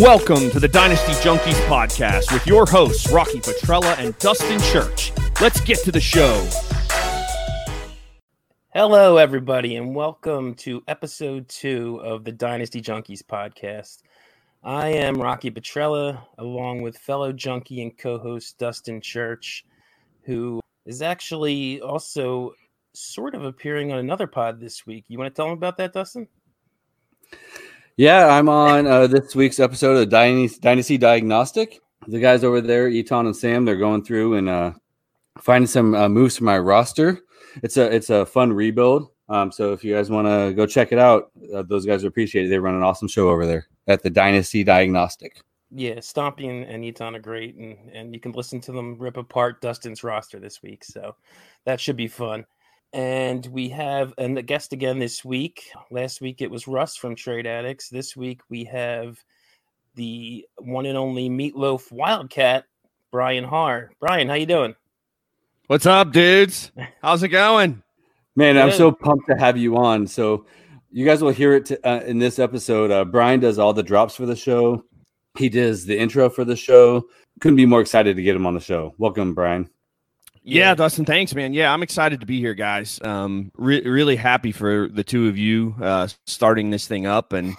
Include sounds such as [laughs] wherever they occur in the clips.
Welcome to the Dynasty Junkies podcast with your hosts, Rocky Petrella and Dustin Church. Let's get to the show. Hello, everybody, and welcome to episode two of the Dynasty Junkies podcast. I am Rocky Petrella, along with fellow junkie and co host Dustin Church, who is actually also sort of appearing on another pod this week. You want to tell him about that, Dustin? Yeah, I'm on uh, this week's episode of Dynasty, Diagnostic. The guys over there, Eton and Sam, they're going through and uh, finding some uh, moves for my roster. It's a it's a fun rebuild. Um, so if you guys want to go check it out, uh, those guys appreciate it. They run an awesome show over there at the Dynasty Diagnostic. Yeah, Stompy and, and Eton are great, and, and you can listen to them rip apart Dustin's roster this week. So that should be fun. And we have a guest again this week. Last week it was Russ from Trade Addicts. This week we have the one and only Meatloaf Wildcat, Brian Har. Brian, how you doing? What's up, dudes? How's it going? Man, Good. I'm so pumped to have you on. So you guys will hear it to, uh, in this episode. Uh, Brian does all the drops for the show. He does the intro for the show. Couldn't be more excited to get him on the show. Welcome, Brian. Yeah, yeah, Dustin, thanks, man. Yeah, I'm excited to be here, guys. Um, re- really happy for the two of you uh, starting this thing up, and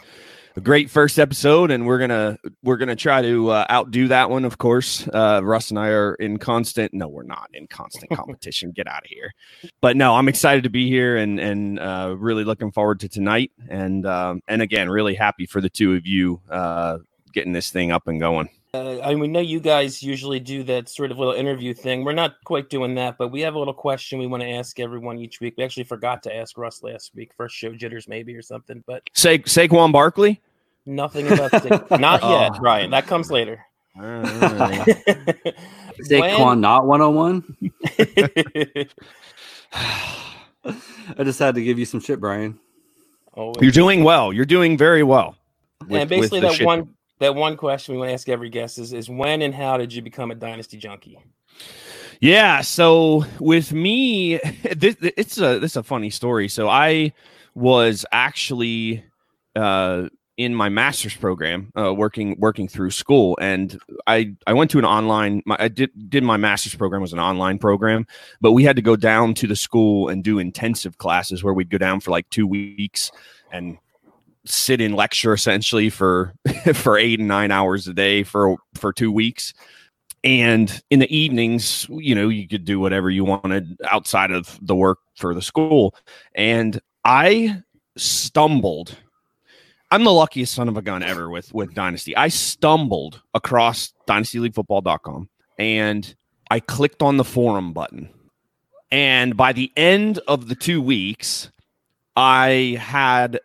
a great first episode. And we're gonna we're gonna try to uh, outdo that one, of course. Uh, Russ and I are in constant. No, we're not in constant [laughs] competition. Get out of here. But no, I'm excited to be here, and and uh, really looking forward to tonight. And um, and again, really happy for the two of you uh, getting this thing up and going. Uh, I mean, we know you guys usually do that sort of little interview thing. We're not quite doing that, but we have a little question we want to ask everyone each week. We actually forgot to ask Russ last week. First show jitters, maybe or something. But Sa- Saquon Barkley. Nothing about Sa- [laughs] not oh. yet, Brian. That comes later. [laughs] Saquon not one on one. [laughs] I just had to give you some shit, Brian. Always. You're doing well. You're doing very well. With, and basically, that shit. one that one question we want to ask every guest is, is when and how did you become a dynasty junkie? Yeah, so with me, [laughs] this, it's a this is a funny story. So I was actually uh, in my master's program, uh, working working through school, and I I went to an online. My, I did did my master's program was an online program, but we had to go down to the school and do intensive classes where we'd go down for like two weeks and sit in lecture essentially for [laughs] for eight and nine hours a day for for two weeks. And in the evenings you know you could do whatever you wanted outside of the work for the school. And i stumbled. I'm the luckiest son of a gun ever with with dynasty. I stumbled across dynastyleaguefootball.com and i clicked on the forum button. And by the end of the two weeks i had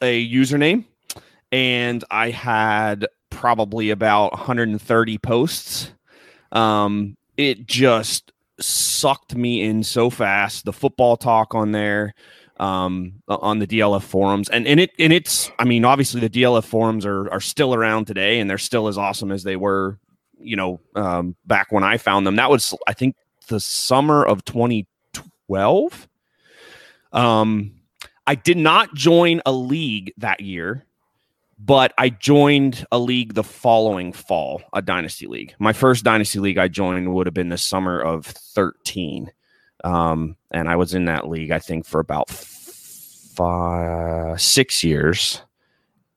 a username and I had probably about 130 posts. Um, it just sucked me in so fast. The football talk on there, um, on the DLF forums, and and it and it's. I mean, obviously the DLF forums are are still around today, and they're still as awesome as they were, you know, um, back when I found them. That was, I think, the summer of 2012. Um, I did not join a league that year, but I joined a league the following fall, a dynasty league. My first dynasty league I joined would have been the summer of 13. Um, and I was in that league, I think, for about five, six years.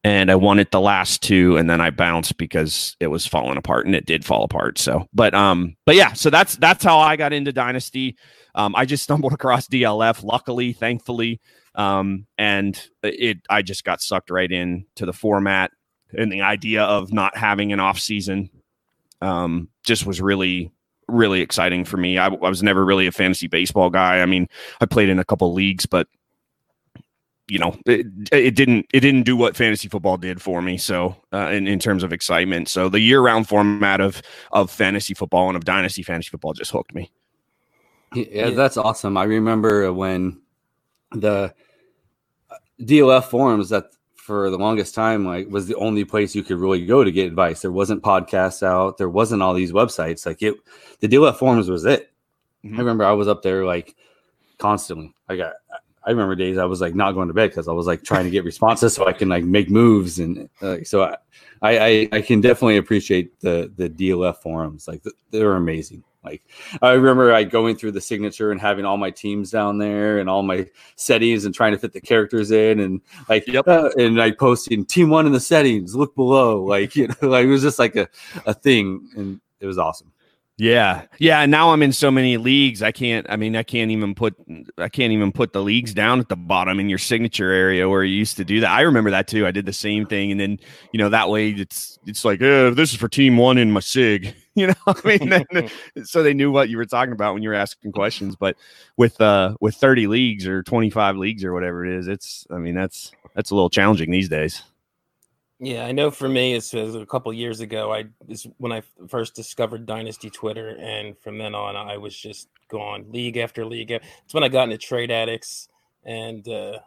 And I won it the last two, and then I bounced because it was falling apart, and it did fall apart. So, but um, but yeah, so that's that's how I got into Dynasty. Um, I just [laughs] stumbled across DLF, luckily, thankfully. Um, and it, I just got sucked right in to the format and the idea of not having an off season. Um, just was really, really exciting for me. I, I was never really a fantasy baseball guy. I mean, I played in a couple leagues, but you know, it, it, didn't it didn't do what fantasy football did for me. So, uh, in in terms of excitement, so the year round format of of fantasy football and of dynasty fantasy football just hooked me. Yeah, that's awesome. I remember when the DLF forums that for the longest time like was the only place you could really go to get advice. There wasn't podcasts out. There wasn't all these websites. Like it, the DLF forums was it. Mm-hmm. I remember I was up there like constantly. I got I remember days I was like not going to bed because I was like trying to get responses so I can like make moves and uh, so I, I I can definitely appreciate the the DLF forums like they're amazing. Like I remember I going through the signature and having all my teams down there and all my settings and trying to fit the characters in and like yep. uh, and like posting team one in the settings look below like [laughs] you know like it was just like a a thing and it was awesome. Yeah. Yeah. And now I'm in so many leagues. I can't, I mean, I can't even put, I can't even put the leagues down at the bottom in your signature area where you used to do that. I remember that too. I did the same thing. And then, you know, that way it's, it's like, uh, this is for team one in my SIG, you know, I mean, then, [laughs] so they knew what you were talking about when you were asking questions. But with, uh, with 30 leagues or 25 leagues or whatever it is, it's, I mean, that's, that's a little challenging these days. Yeah, I know for me, it's, a couple years ago. I is when I first discovered Dynasty Twitter, and from then on, I was just gone league after league. It's when I got into Trade Addicts, and uh, uh,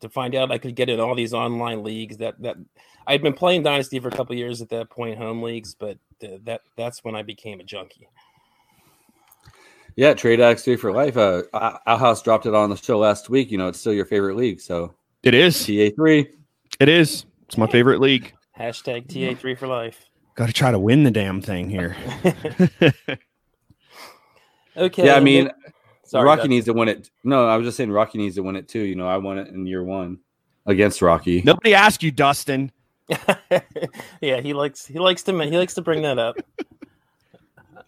to find out I could get in all these online leagues. That that I'd been playing Dynasty for a couple years at that point, home leagues, but uh, that that's when I became a junkie. Yeah, Trade Addicts three for life. Uh, House dropped it on the show last week. You know, it's still your favorite league, so it is TA three. It is. It's my favorite league. Hashtag TA3 for life. Got to try to win the damn thing here. [laughs] okay. Yeah, I mean, Sorry, Rocky needs to win it. No, I was just saying Rocky needs to win it too. You know, I won it in year one against Rocky. Nobody asked you, Dustin. [laughs] yeah, he likes he likes to he likes to bring that up. [laughs]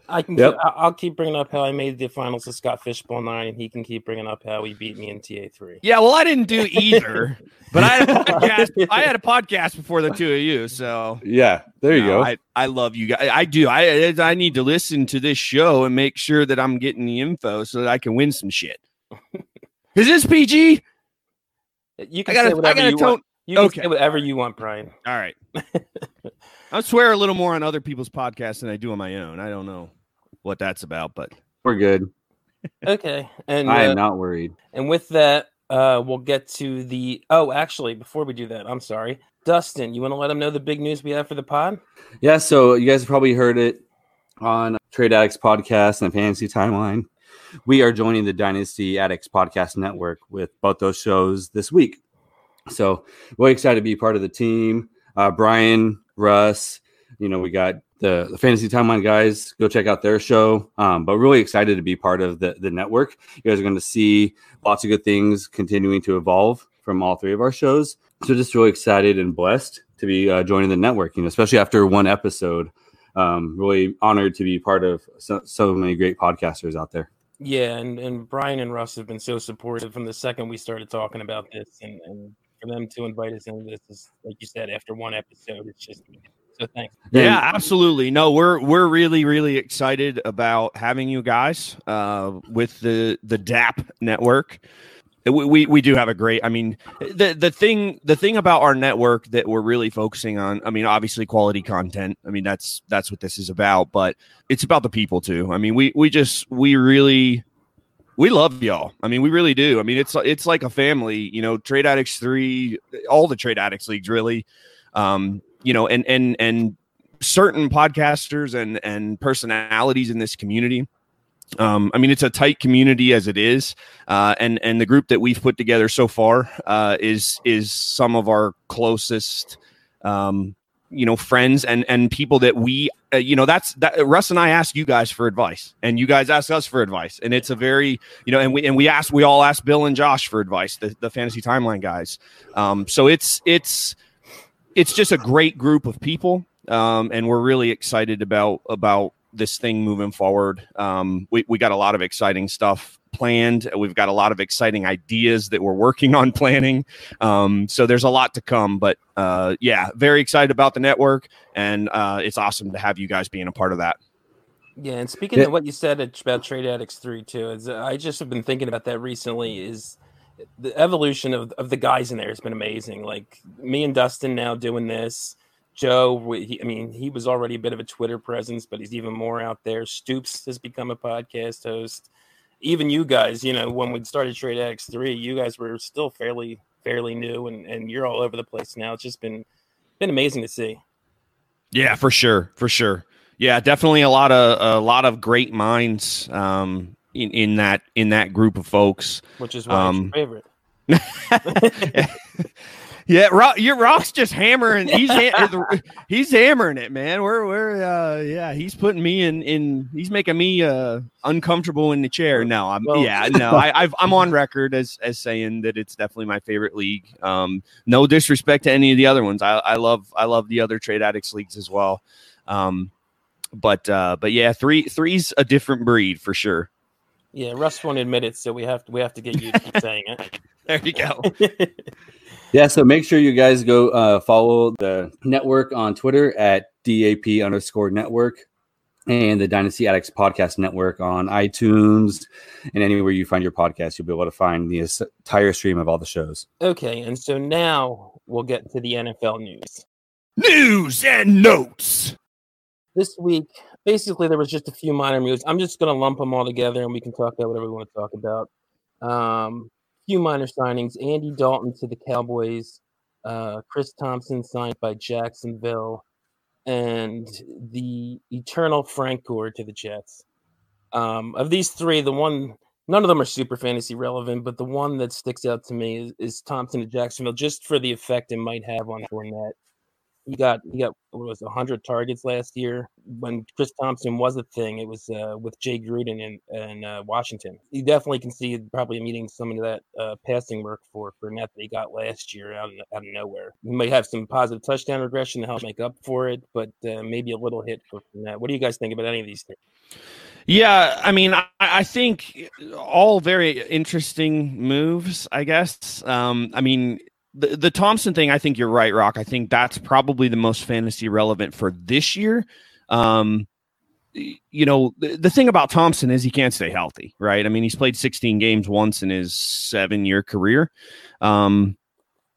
I can. Yep. Keep, I'll keep bringing up how I made the finals of Scott Fish Bowl nine, and he can keep bringing up how he beat me in TA three. Yeah, well, I didn't do either, [laughs] but I had a podcast. I had a podcast before the two of you, so yeah, there you, go. I, I love you guys. I do. I I need to listen to this show and make sure that I'm getting the info so that I can win some shit. [laughs] Is this PG? You can I gotta, say whatever I gotta you tone- want. You can okay. say whatever you want, Brian. All right. [laughs] I swear a little more on other people's podcasts than I do on my own. I don't know what that's about, but we're good. okay, and I am uh, not worried. And with that, uh, we'll get to the. Oh, actually, before we do that, I'm sorry, Dustin. You want to let them know the big news we have for the pod? Yeah, so you guys probably heard it on Trade Addicts podcast and the Fantasy Timeline. We are joining the Dynasty Addicts podcast network with both those shows this week. So really excited to be part of the team. Uh, Brian, Russ, you know, we got the, the fantasy timeline guys go check out their show. Um, but really excited to be part of the, the network. You guys are going to see lots of good things continuing to evolve from all three of our shows. So just really excited and blessed to be uh, joining the network you know especially after one episode. Um, really honored to be part of so, so many great podcasters out there. Yeah and, and brian and russ have been so supportive from the second we started talking about this and, and for them to invite us into this is like you said after one episode it's just so thanks. Yeah, absolutely. No, we're we're really really excited about having you guys uh, with the the DAP network. We, we, we do have a great. I mean, the the thing the thing about our network that we're really focusing on. I mean, obviously quality content. I mean, that's that's what this is about. But it's about the people too. I mean, we we just we really we love y'all. I mean, we really do. I mean, it's it's like a family. You know, Trade Addicts three, all the Trade Addicts leagues really. Um, you know, and and and certain podcasters and and personalities in this community. Um, I mean, it's a tight community as it is, uh, and and the group that we've put together so far uh, is is some of our closest, um, you know, friends and and people that we, uh, you know, that's that. Russ and I ask you guys for advice, and you guys ask us for advice, and it's a very, you know, and we and we ask, we all ask Bill and Josh for advice, the the fantasy timeline guys. Um, so it's it's it's just a great group of people, um, and we're really excited about about this thing moving forward. Um, we we got a lot of exciting stuff planned. We've got a lot of exciting ideas that we're working on [laughs] planning. Um, so there's a lot to come, but uh, yeah, very excited about the network, and uh, it's awesome to have you guys being a part of that. Yeah, and speaking yeah. of what you said about Trade Addicts Three too, is uh, I just have been thinking about that recently. Is the evolution of, of the guys in there has been amazing. Like me and Dustin now doing this. Joe, he, I mean, he was already a bit of a Twitter presence, but he's even more out there. Stoops has become a podcast host. Even you guys, you know, when we started Trade X3, you guys were still fairly fairly new, and and you're all over the place now. It's just been been amazing to see. Yeah, for sure, for sure. Yeah, definitely a lot of a lot of great minds um, in, in that in that group of folks. Which is why um, favorite. [laughs] yeah, Rock, your Rock's just hammering. He's he's hammering it, man. We're we're uh, yeah. He's putting me in in. He's making me uh uncomfortable in the chair. No, I'm well, yeah. No, [laughs] I, I've, I'm on record as as saying that it's definitely my favorite league. Um, no disrespect to any of the other ones. I I love I love the other trade addicts leagues as well. Um, but uh, but yeah, three three's a different breed for sure. Yeah, Russ won't admit it, so we have to we have to get you to keep saying it. [laughs] There you go. [laughs] yeah, so make sure you guys go uh, follow the network on Twitter at DAP underscore network and the Dynasty Addicts Podcast Network on iTunes and anywhere you find your podcast, you'll be able to find the entire stream of all the shows. Okay, and so now we'll get to the NFL news. News and notes. This week, basically, there was just a few minor moves. I'm just going to lump them all together and we can talk about whatever we want to talk about. Um, few minor signings. Andy Dalton to the Cowboys. Uh, Chris Thompson signed by Jacksonville, and the eternal Frank Gore to the Jets. Um, of these three, the one none of them are super fantasy relevant, but the one that sticks out to me is, is Thompson to Jacksonville, just for the effect it might have on Fournette he got he got what was hundred targets last year when Chris Thompson was a thing. It was uh, with Jay Gruden in, in uh, Washington. You definitely can see probably meeting some of that uh, passing work for net that he got last year out of, out of nowhere. He might have some positive touchdown regression to help make up for it, but uh, maybe a little hit for net. What do you guys think about any of these things? Yeah, I mean, I, I, think all very interesting moves. I guess. Um, I mean, the, the Thompson thing, I think you're right, Rock. I think that's probably the most fantasy relevant for this year. Um, you know, the, the thing about Thompson is he can't stay healthy, right? I mean, he's played 16 games once in his seven year career. Um,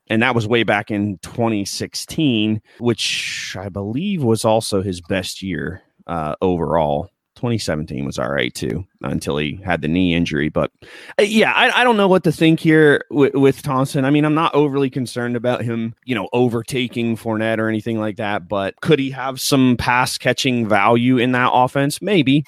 and that was way back in 2016, which I believe was also his best year uh, overall. 2017 was all right too until he had the knee injury. But uh, yeah, I, I, don't know what to think here with, with Thompson. I mean, I'm not overly concerned about him, you know, overtaking Fournette or anything like that. But could he have some pass catching value in that offense? Maybe,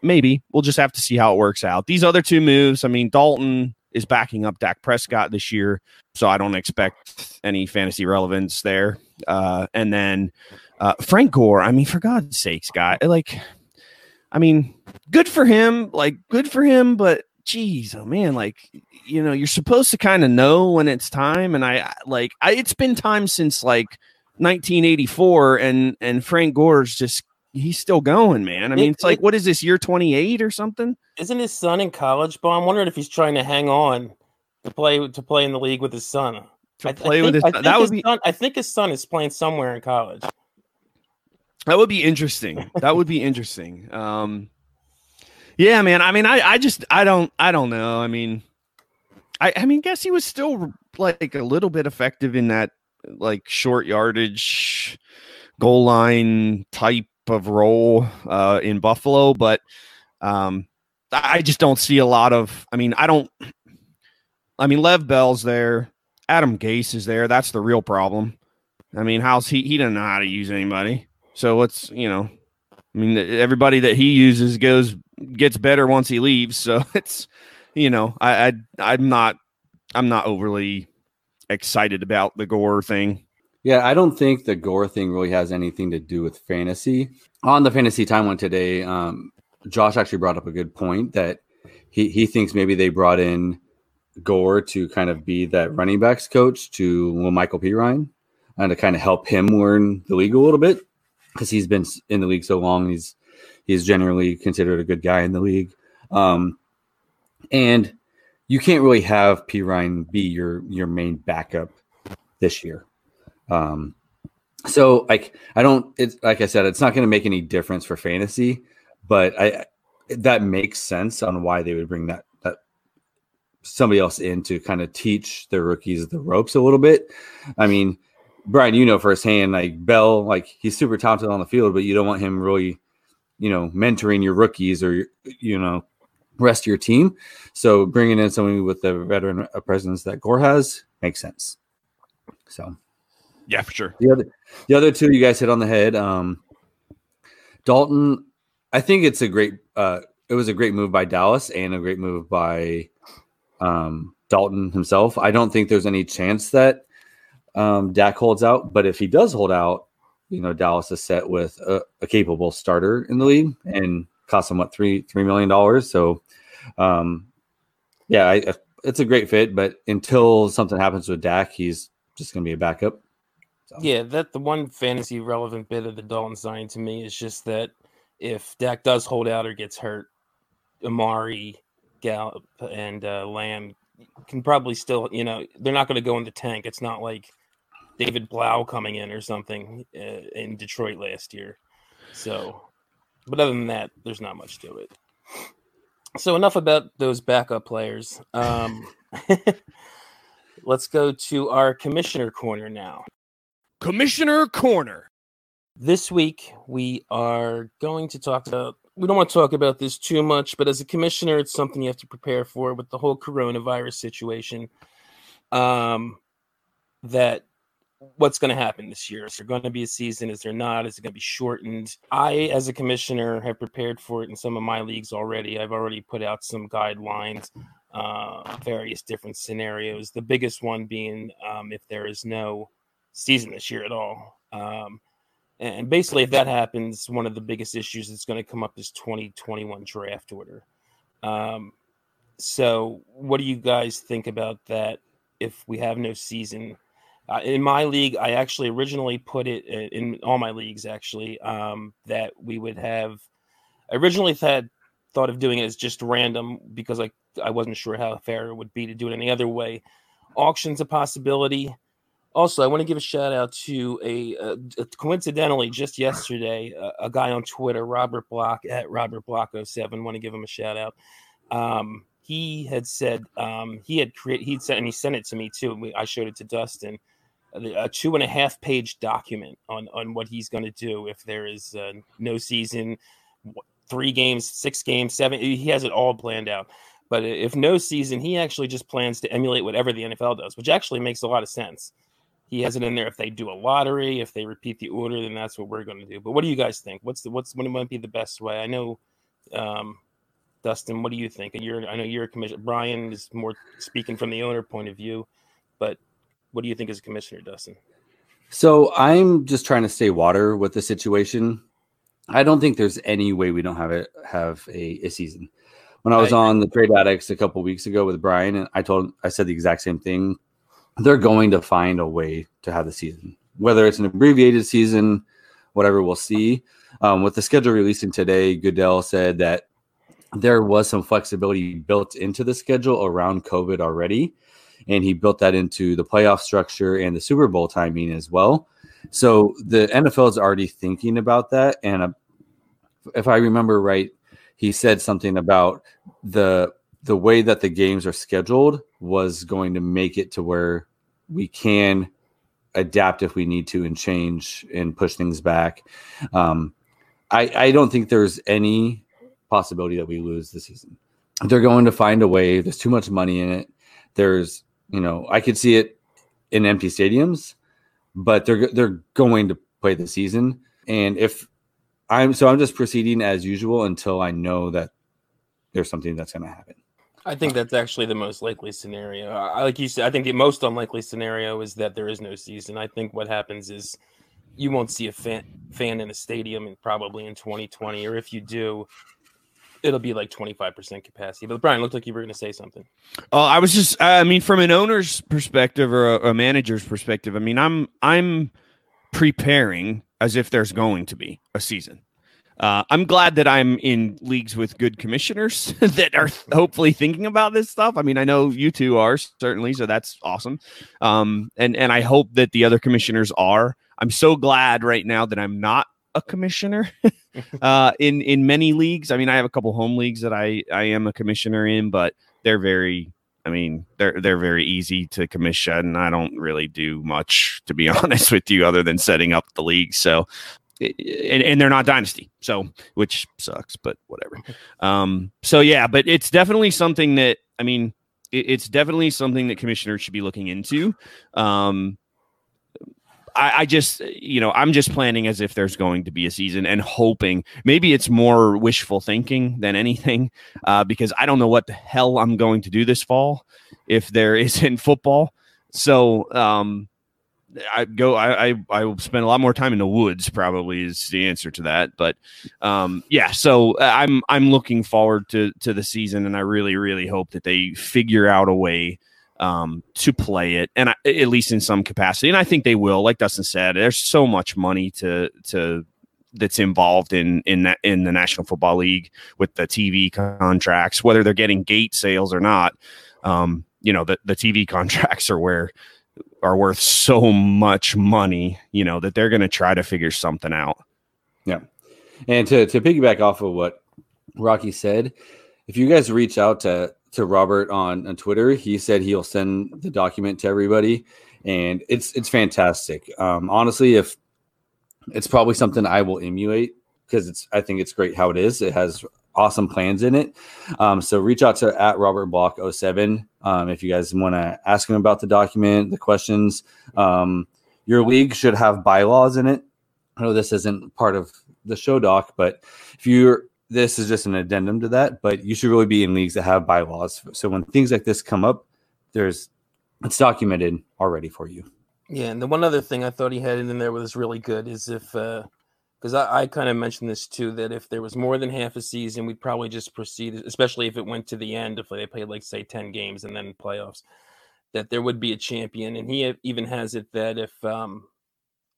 maybe. We'll just have to see how it works out. These other two moves, I mean, Dalton is backing up Dak Prescott this year, so I don't expect any fantasy relevance there. Uh, and then uh, Frank Gore, I mean, for God's sakes, guy, like I mean, good for him. Like, good for him. But geez, oh man, like, you know, you're supposed to kind of know when it's time. And I like, I, it's been time since like 1984, and and Frank Gore's just he's still going, man. I mean, it's like, what is this year 28 or something? Isn't his son in college? But I'm wondering if he's trying to hang on to play to play in the league with his son. To play I, I with think, his, that would be. Son, I think his son is playing somewhere in college. That would be interesting. that would be interesting. Um, yeah, man. I mean, I, I just, I don't, I don't know. I mean, I, I mean, guess he was still like a little bit effective in that like short yardage goal line type of role uh, in Buffalo, but um, I just don't see a lot of. I mean, I don't. I mean, Lev Bell's there. Adam Gase is there. That's the real problem. I mean, how's he? He doesn't know how to use anybody. So what's you know, I mean, everybody that he uses goes gets better once he leaves. [laughs] So it's you know, I, I I'm not I'm not overly excited about the Gore thing. Yeah, I don't think the Gore thing really has anything to do with fantasy. On the fantasy timeline today, um, Josh actually brought up a good point that he he thinks maybe they brought in Gore to kind of be that running backs coach to Michael Perine and to kind of help him learn the league a little bit because he's been in the league so long. He's he's generally considered a good guy in the league. Um, and you can't really have Perine be your your main backup this year. Um, so like I don't it's like I said, it's not going to make any difference for fantasy, but I that makes sense on why they would bring that that somebody else in to kind of teach their rookies the ropes a little bit. I mean, Brian, you know firsthand, like Bell, like he's super talented on the field, but you don't want him really, you know, mentoring your rookies or you know, rest of your team. So bringing in somebody with the veteran presence that Gore has makes sense. So, yeah, for sure. The other, the other two you guys hit on the head. Um, Dalton, I think it's a great uh, it was a great move by Dallas and a great move by um, Dalton himself. I don't think there's any chance that um, Dak holds out, but if he does hold out, you know, Dallas is set with a, a capable starter in the league and cost him what three three million dollars. So, um, yeah, I, it's a great fit. But until something happens with Dak, he's just going to be a backup. So. Yeah, that the one fantasy relevant bit of the Dalton signing to me is just that if Dak does hold out or gets hurt, Amari, Gallup, and uh, Lamb can probably still, you know, they're not going to go in the tank. It's not like David Blough coming in or something uh, in Detroit last year. So, but other than that, there's not much to it. So enough about those backup players. Um, [laughs] let's go to our commissioner corner now. Commissioner Corner. This week, we are going to talk about. We don't want to talk about this too much, but as a commissioner, it's something you have to prepare for with the whole coronavirus situation. Um, that what's going to happen this year? Is there going to be a season? Is there not? Is it going to be shortened? I, as a commissioner, have prepared for it in some of my leagues already. I've already put out some guidelines, uh, various different scenarios. The biggest one being um, if there is no season this year at all. Um, and basically, if that happens, one of the biggest issues that's going to come up is 2021 draft order. Um, so, what do you guys think about that? If we have no season, uh, in my league, I actually originally put it in, in all my leagues actually um, that we would have. I originally had thought of doing it as just random because I I wasn't sure how fair it would be to do it any other way. Auctions a possibility. Also, I want to give a shout out to a, a coincidentally just yesterday a, a, guy on Twitter, Robert Block at Robert Block 07. Want to give him a shout out. Um, he had said um, he had created he'd sent and he sent it to me too. I showed it to Dustin. A two and a half page document on on what he's going to do if there is uh, no season, three games, six games, seven. He has it all planned out. But if no season, he actually just plans to emulate whatever the NFL does, which actually makes a lot of sense he has it in there. If they do a lottery, if they repeat the order, then that's what we're going to do. But what do you guys think? What's the what's what might be the best way? I know, um, Dustin. What do you think? And You're I know you're a commissioner. Brian is more speaking from the owner point of view, but what do you think as a commissioner, Dustin? So I'm just trying to stay water with the situation. I don't think there's any way we don't have it have a, a season. When I was I, on the trade addicts a couple weeks ago with Brian, and I told I said the exact same thing they're going to find a way to have the season, whether it's an abbreviated season, whatever we'll see. Um, with the schedule releasing today, Goodell said that there was some flexibility built into the schedule around COVID already. And he built that into the playoff structure and the Super Bowl timing as well. So the NFL is already thinking about that. And if I remember right, he said something about the the way that the games are scheduled was going to make it to where we can adapt if we need to and change and push things back. Um, I, I don't think there's any possibility that we lose the season. They're going to find a way. There's too much money in it. There's, you know, I could see it in empty stadiums, but they're they're going to play the season. And if I'm so I'm just proceeding as usual until I know that there's something that's going to happen. I think that's actually the most likely scenario. I, like you said, I think the most unlikely scenario is that there is no season. I think what happens is you won't see a fan, fan in a stadium and probably in 2020, or if you do, it'll be like 25% capacity. But Brian, looked like you were going to say something. Oh, I was just, I mean, from an owner's perspective or a, a manager's perspective, I mean, I'm, I'm preparing as if there's going to be a season. Uh, I'm glad that I'm in leagues with good commissioners [laughs] that are hopefully thinking about this stuff. I mean, I know you two are certainly, so that's awesome. Um, and and I hope that the other commissioners are. I'm so glad right now that I'm not a commissioner [laughs] uh, in in many leagues. I mean, I have a couple home leagues that I I am a commissioner in, but they're very I mean, they're they're very easy to commission. And I don't really do much, to be [laughs] honest with you, other than setting up the league. So and, and, they're not dynasty so which sucks but whatever [laughs] um so yeah but it's definitely something that i mean it, it's definitely something that commissioners should be looking into um I, I, just, you know, I'm just planning as if there's going to be a season and hoping maybe it's more wishful thinking than anything, uh, because I don't know what the hell I'm going to do this fall if there [laughs] isn't football. So, um, I go. I, I will spend a lot more time in the woods. Probably is the answer to that. But um, yeah. So uh, I'm I'm looking forward to to the season, and I really really hope that they figure out a way um, to play it, and I, at least in some capacity. And I think they will. Like Dustin said, there's so much money to to that's involved in in that in the National Football League with the TV contracts, whether they're getting gate sales or not. Um, you know, the the TV [laughs] contracts are where are worth so much money, you know, that they're going to try to figure something out. Yeah. And to, to piggyback off of what Rocky said, if you guys reach out to, to Robert on, on Twitter, he said he'll send the document to everybody and it's, it's fantastic. Um, honestly, if it's probably something I will emulate because it's, I think it's great how it is. It has awesome plans in it. Um, so reach out to at Robert Block 07 um, if you guys want to ask him about the document, the questions. Um, your league should have bylaws in it. I know this isn't part of the show doc, but if you're this is just an addendum to that, but you should really be in leagues that have bylaws. So when things like this come up, there's it's documented already for you. Yeah, and the one other thing I thought he had in there was really good is if uh, because I, I kind of mentioned this too that if there was more than half a season, we'd probably just proceed, especially if it went to the end, if they played like say ten games and then playoffs, that there would be a champion. And he even has it that if um,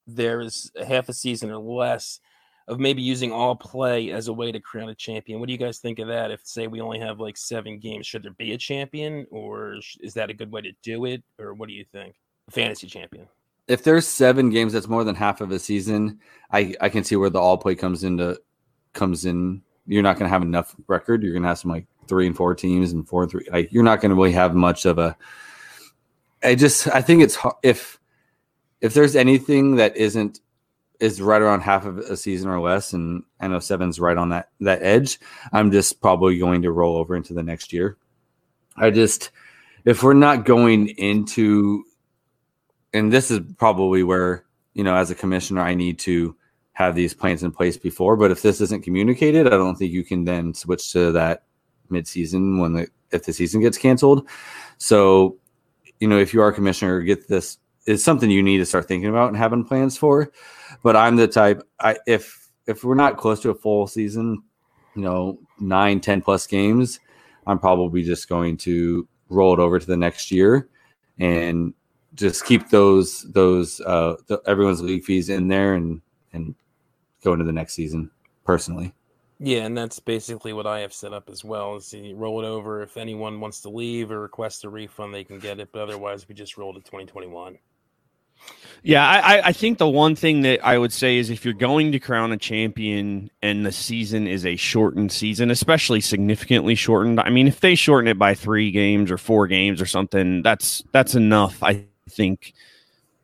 there is half a season or less of maybe using all play as a way to crown a champion. What do you guys think of that? If say we only have like seven games, should there be a champion, or is that a good way to do it, or what do you think? Fantasy champion if there's seven games that's more than half of a season, I I can see where the all play comes into comes in. You're not going to have enough record. You're going to have some like three and four teams and four and three. Like you're not going to really have much of a. I just I think it's if if there's anything that isn't is right around half of a season or less, and I know seven's right on that that edge. I'm just probably going to roll over into the next year. I just if we're not going into and this is probably where you know as a commissioner i need to have these plans in place before but if this isn't communicated i don't think you can then switch to that mid-season when the if the season gets canceled so you know if you are a commissioner get this it's something you need to start thinking about and having plans for but i'm the type i if if we're not close to a full season you know nine ten plus games i'm probably just going to roll it over to the next year and just keep those those uh the, everyone's league fees in there and and go into the next season personally. Yeah, and that's basically what I have set up as well. Is you roll it over if anyone wants to leave or request a refund, they can get it. But otherwise, we just roll to 2021. Yeah, I, I think the one thing that I would say is if you're going to crown a champion and the season is a shortened season, especially significantly shortened. I mean, if they shorten it by three games or four games or something, that's that's enough. I think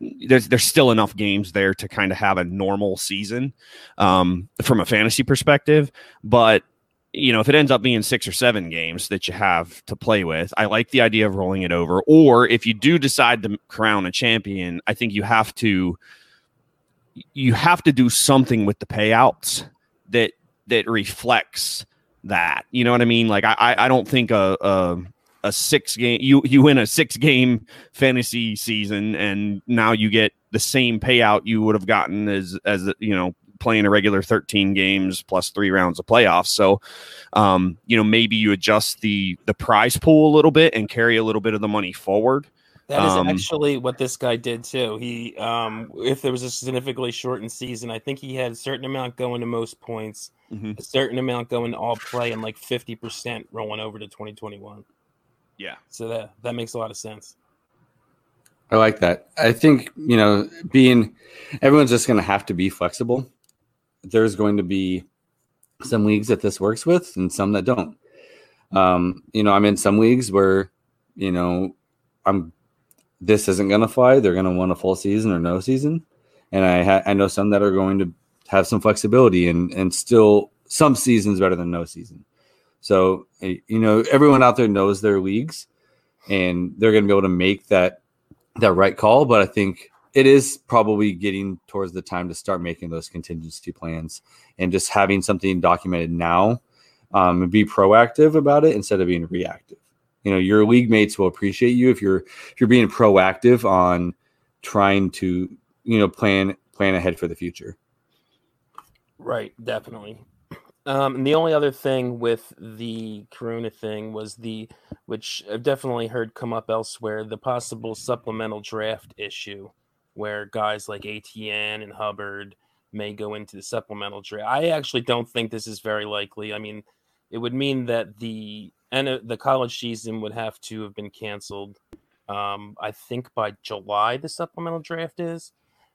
there's there's still enough games there to kind of have a normal season um, from a fantasy perspective. But you know, if it ends up being six or seven games that you have to play with, I like the idea of rolling it over. Or if you do decide to crown a champion, I think you have to you have to do something with the payouts that that reflects that. You know what I mean? Like I I don't think a, a a six game you you win a six game fantasy season and now you get the same payout you would have gotten as as you know playing a regular 13 games plus three rounds of playoffs so um you know maybe you adjust the the prize pool a little bit and carry a little bit of the money forward that is um, actually what this guy did too. He, um, if there was a significantly shortened season, I think he had a certain amount going to most points, mm-hmm. a certain amount going to all play, and like fifty percent rolling over to twenty twenty one. Yeah. So that that makes a lot of sense. I like that. I think, you know, being everyone's just going to have to be flexible. There's going to be some leagues that this works with and some that don't. Um, you know, I'm in some leagues where, you know, I'm this isn't going to fly. They're going to want a full season or no season. And I ha- I know some that are going to have some flexibility and and still some seasons better than no season. So, eh, you know, everyone out there knows their leagues and they're going to be able to make that that right call, but I think it is probably getting towards the time to start making those contingency plans and just having something documented now um, and be proactive about it instead of being reactive. You know, your league mates will appreciate you if you're if you're being proactive on trying to you know plan plan ahead for the future. Right, definitely. Um, and the only other thing with the Corona thing was the, which I've definitely heard come up elsewhere, the possible supplemental draft issue, where guys like Etienne and Hubbard may go into the supplemental draft. I actually don't think this is very likely. I mean, it would mean that the and the college season would have to have been canceled. Um, I think by July the supplemental draft is,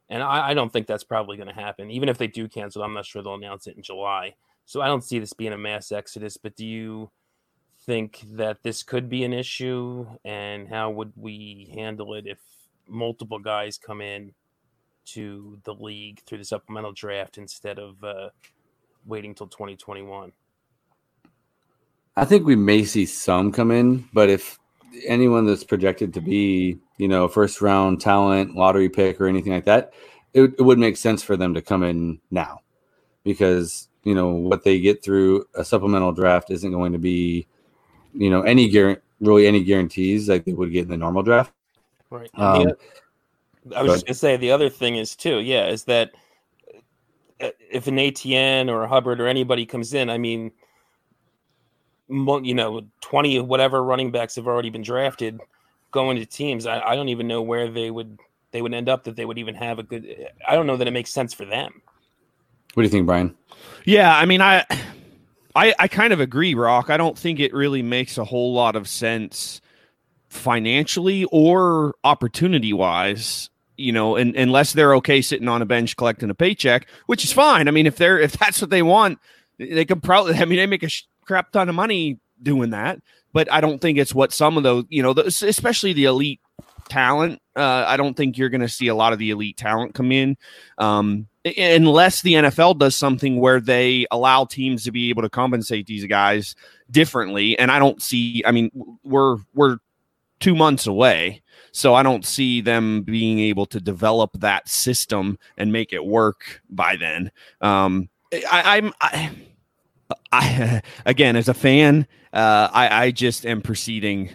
and I, I don't think that's probably going to happen. Even if they do cancel, I'm not sure they'll announce it in July. So I don't see this being a mass exodus. But do you think that this could be an issue, and how would we handle it if multiple guys come in to the league through the supplemental draft instead of uh, waiting till 2021? I think we may see some come in, but if anyone that's projected to be, you know, first round talent, lottery pick, or anything like that, it, it would make sense for them to come in now because, you know, what they get through a supplemental draft isn't going to be, you know, any guarantee, really any guarantees like they would get in the normal draft. Right. Um, I was just going to say the other thing is, too, yeah, is that uh, if an Etienne or a Hubbard or anybody comes in, I mean, you know, 20 whatever running backs have already been drafted going to teams. I, I don't even know where they would they would end up that they would even have a good I don't know that it makes sense for them. What do you think, Brian? Yeah, I mean I I I kind of agree, Rock. I don't think it really makes a whole lot of sense financially or opportunity wise you know, and, unless they're okay sitting on a bench collecting a paycheck, which is fine. I mean, if they're if [laughs] that's what they want, they could probably. I mean, they make a crap ton of money doing that, but I don't think it's what some of those, you know, especially the elite talent. Uh, I don't think you're going to see a lot of the elite talent come in um, unless the NFL does something where they allow teams to be able to compensate these guys differently. And I don't see. I mean, we're we're two months away. So I don't see them being able to develop that system and make it work by then. Um, I, I'm I, I [laughs] again as a fan, uh, I, I just am proceeding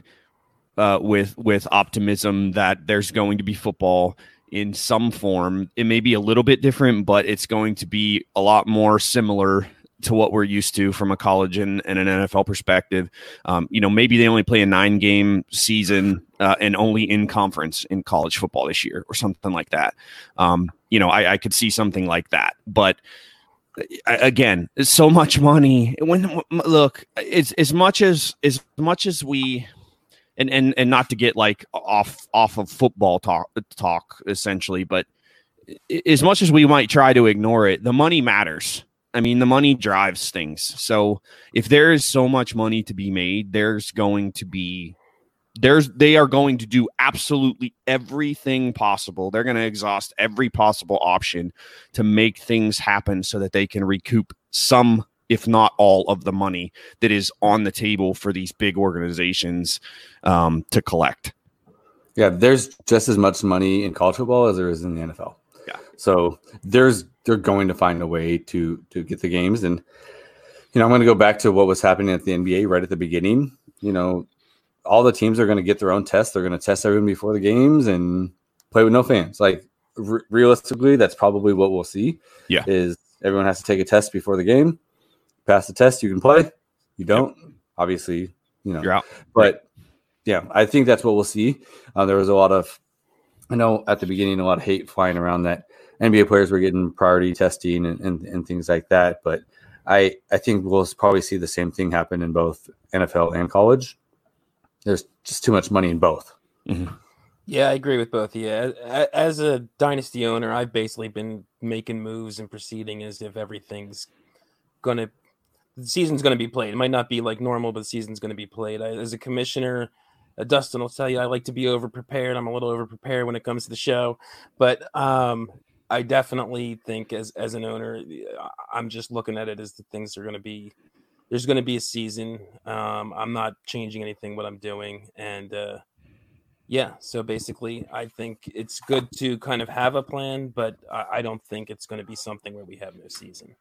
uh, with with optimism that there's going to be football in some form. It may be a little bit different, but it's going to be a lot more similar to what we're used to from a college and, and an NFL perspective. Um, you know, maybe they only play a nine game season uh, and only in conference in college football this year or something like that. Um, you know, I, I could see something like that, but again so much money when look it's as much as as much as we and and and not to get like off off of football talk talk essentially but as much as we might try to ignore it the money matters i mean the money drives things so if there is so much money to be made there's going to be there's they are going to do absolutely everything possible. They're going to exhaust every possible option to make things happen so that they can recoup some if not all of the money that is on the table for these big organizations um, to collect. Yeah, there's just as much money in college football as there is in the NFL. Yeah. So there's they're going to find a way to to get the games and you know, I'm going to go back to what was happening at the NBA right at the beginning. You know, all the teams are going to get their own tests. They're going to test everyone before the games and play with no fans. Like realistically, that's probably what we'll see. Yeah, is everyone has to take a test before the game. Pass the test, you can play. You don't, yep. obviously, you know. You're out. But yeah, I think that's what we'll see. Uh, there was a lot of, I know at the beginning, a lot of hate flying around that NBA players were getting priority testing and, and, and things like that. But I I think we'll probably see the same thing happen in both NFL and college there's just too much money in both. Mm-hmm. Yeah, I agree with both. Yeah, as a dynasty owner, I've basically been making moves and proceeding as if everything's gonna, the season's gonna be played. It might not be like normal, but the season's gonna be played. I, as a commissioner, uh, Dustin will tell you I like to be over prepared. I'm a little over prepared when it comes to the show, but um, I definitely think as as an owner, I'm just looking at it as the things are going to be there's going to be a season. Um, I'm not changing anything what I'm doing, and uh, Yeah, so basically, I think it's good to kind of have a plan, but I, I don't think it's going to be something where we have no season.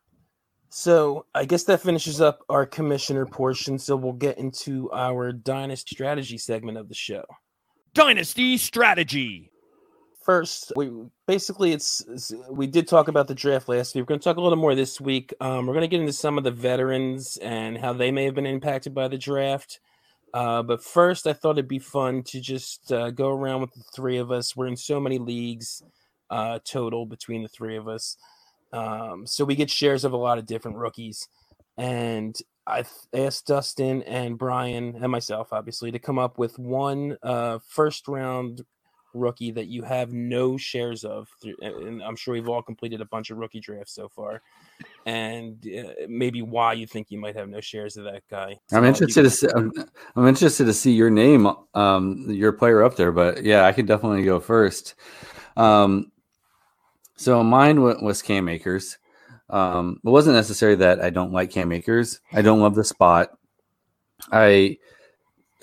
So I guess that finishes up our commissioner portion. So we'll get into our dynasty strategy segment of the show. Dynasty strategy. First, we basically it's, it's we did talk about the draft last week. We're going to talk a little more this week. Um, we're going to get into some of the veterans and how they may have been impacted by the draft. Uh, but first, I thought it'd be fun to just uh, go around with the three of us. We're in so many leagues uh, total between the three of us. Um, so we get shares of a lot of different rookies. And I asked Dustin and Brian and myself, obviously, to come up with one uh, first round rookie that you have no shares of. And I'm sure we've all completed a bunch of rookie drafts so far. And uh, maybe why you think you might have no shares of that guy. So I'm interested to see, I'm, I'm, interested to see your name, um, your player up there. But yeah, I could definitely go first. Um, so mine was Cam Akers. Um, it wasn't necessarily that I don't like Cam Akers. I don't love the spot. I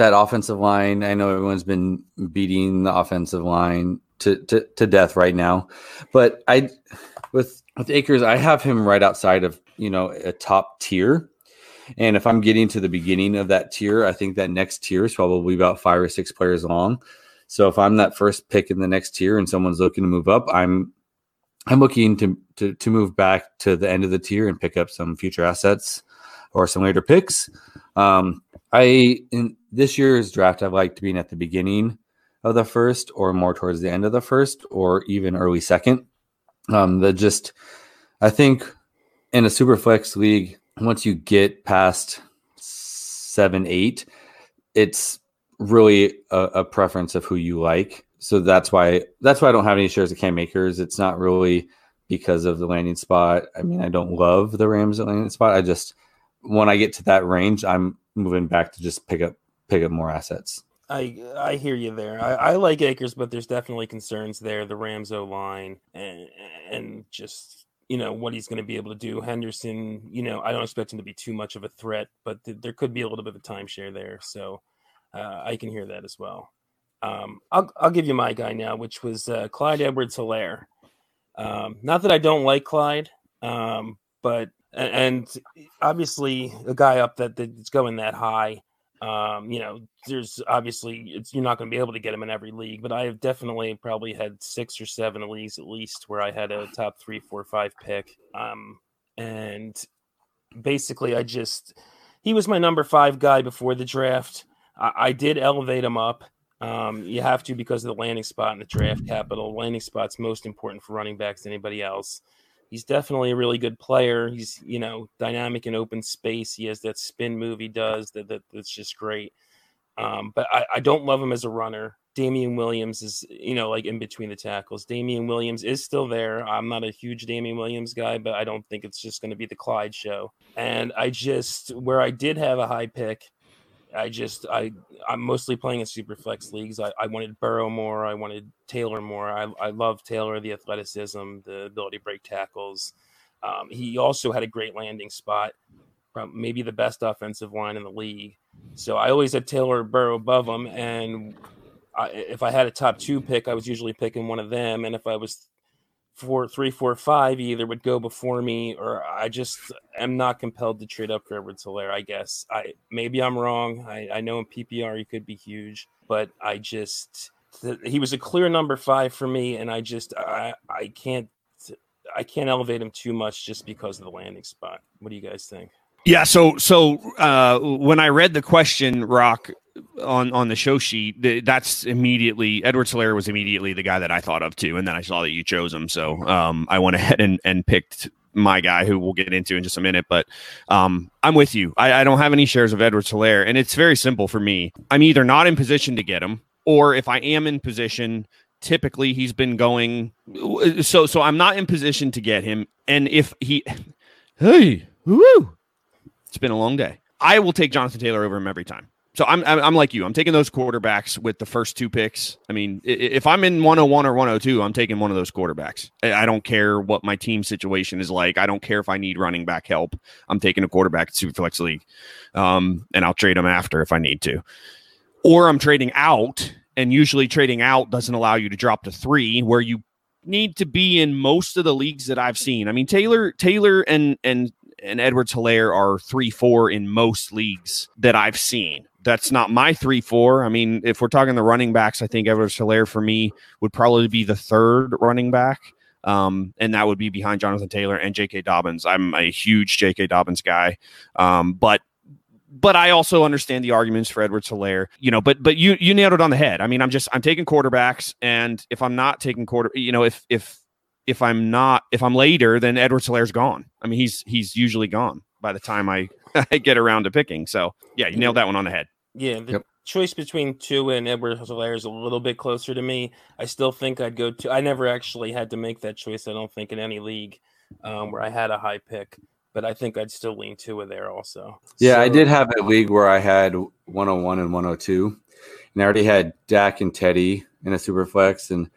that offensive line. I know everyone's been beating the offensive line to, to, to death right now, but I with with Akers, I have him right outside of you know a top tier. And if I'm getting to the beginning of that tier, I think that next tier is probably about five or six players long. So if I'm that first pick in the next tier and someone's looking to move up, I'm I'm looking to, to to move back to the end of the tier and pick up some future assets or some later picks. Um, I in this year's draft, I've liked being at the beginning of the first, or more towards the end of the first, or even early second. Um, that just, I think, in a super flex league, once you get past seven, eight, it's really a, a preference of who you like so that's why that's why I don't have any shares of Cam Akers. It's not really because of the landing spot. I mean, I don't love the Rams landing spot. I just when I get to that range, I'm moving back to just pick up pick up more assets. I I hear you there. I, I like Akers, but there's definitely concerns there. The Rams O line and and just you know what he's going to be able to do. Henderson, you know, I don't expect him to be too much of a threat, but th- there could be a little bit of a timeshare there. So uh, I can hear that as well. Um, I'll I'll give you my guy now, which was uh, Clyde Edwards-Helaire. Um, not that I don't like Clyde, um, but and obviously a guy up that that's going that high. Um, you know, there's obviously you're not going to be able to get him in every league, but I have definitely probably had six or seven leagues at least where I had a top three, four, five pick. Um, and basically, I just he was my number five guy before the draft. I, I did elevate him up. Um, you have to because of the landing spot in the draft capital. Landing spot's most important for running backs than anybody else. He's definitely a really good player. He's you know dynamic in open space. He has that spin move he does that, that that's just great. Um, but I, I don't love him as a runner. Damien Williams is, you know, like in between the tackles. Damien Williams is still there. I'm not a huge Damien Williams guy, but I don't think it's just going to be the Clyde show. And I just, where I did have a high pick, I just I I'm mostly playing in super flex leagues. I, I wanted Burrow more. I wanted Taylor more. I I love Taylor, the athleticism, the ability to break tackles. Um, he also had a great landing spot, from maybe the best offensive line in the league. So I always had Taylor Burrow above him, and I, if I had a top two pick, I was usually picking one of them. And if I was four, three, four, five either would go before me, or I just am not compelled to trade up for Edwards-Helaire. I guess I maybe I'm wrong. I, I know in PPR he could be huge, but I just he was a clear number five for me, and I just I I can't I can't elevate him too much just because of the landing spot. What do you guys think? Yeah, so so uh, when I read the question, Rock on on the show sheet, that's immediately Edwards-Helaire was immediately the guy that I thought of too, and then I saw that you chose him, so um, I went ahead and and picked my guy, who we'll get into in just a minute. But um, I'm with you. I, I don't have any shares of Edwards-Helaire, and it's very simple for me. I'm either not in position to get him, or if I am in position, typically he's been going. So so I'm not in position to get him, and if he, [laughs] hey, woo it's been a long day. I will take Jonathan Taylor over him every time. So I'm, I'm, like you. I'm taking those quarterbacks with the first two picks. I mean, if I'm in 101 or 102, I'm taking one of those quarterbacks. I don't care what my team situation is like. I don't care if I need running back help. I'm taking a quarterback at Superflex League, um, and I'll trade them after if I need to. Or I'm trading out and usually trading out doesn't allow you to drop to three, where you need to be in most of the leagues that I've seen. I mean, Taylor, Taylor, and and and Edwards Helaire are three four in most leagues that I've seen. That's not my three four. I mean, if we're talking the running backs, I think Edwards Helaire for me would probably be the third running back. Um, and that would be behind Jonathan Taylor and J.K. Dobbins. I'm a huge J.K. Dobbins guy, um, but but I also understand the arguments for Edwards Helaire, you know, but but you you nailed it on the head. I mean, I'm just I'm taking quarterbacks, and if I'm not taking quarter, you know, if if if I'm not if I'm later, then Edward Helaire's gone. I mean, he's he's usually gone by the time I, [laughs] I get around to picking. So yeah, you nailed that one on the head. Yeah, the yep. choice between Tua and Edward Helaire is a little bit closer to me. I still think I'd go to. I never actually had to make that choice. I don't think in any league um, where I had a high pick but I think I'd still lean Tua there also. Yeah, so, I did have a league where I had 101 and 102, and I already had Dak and Teddy in a super flex. And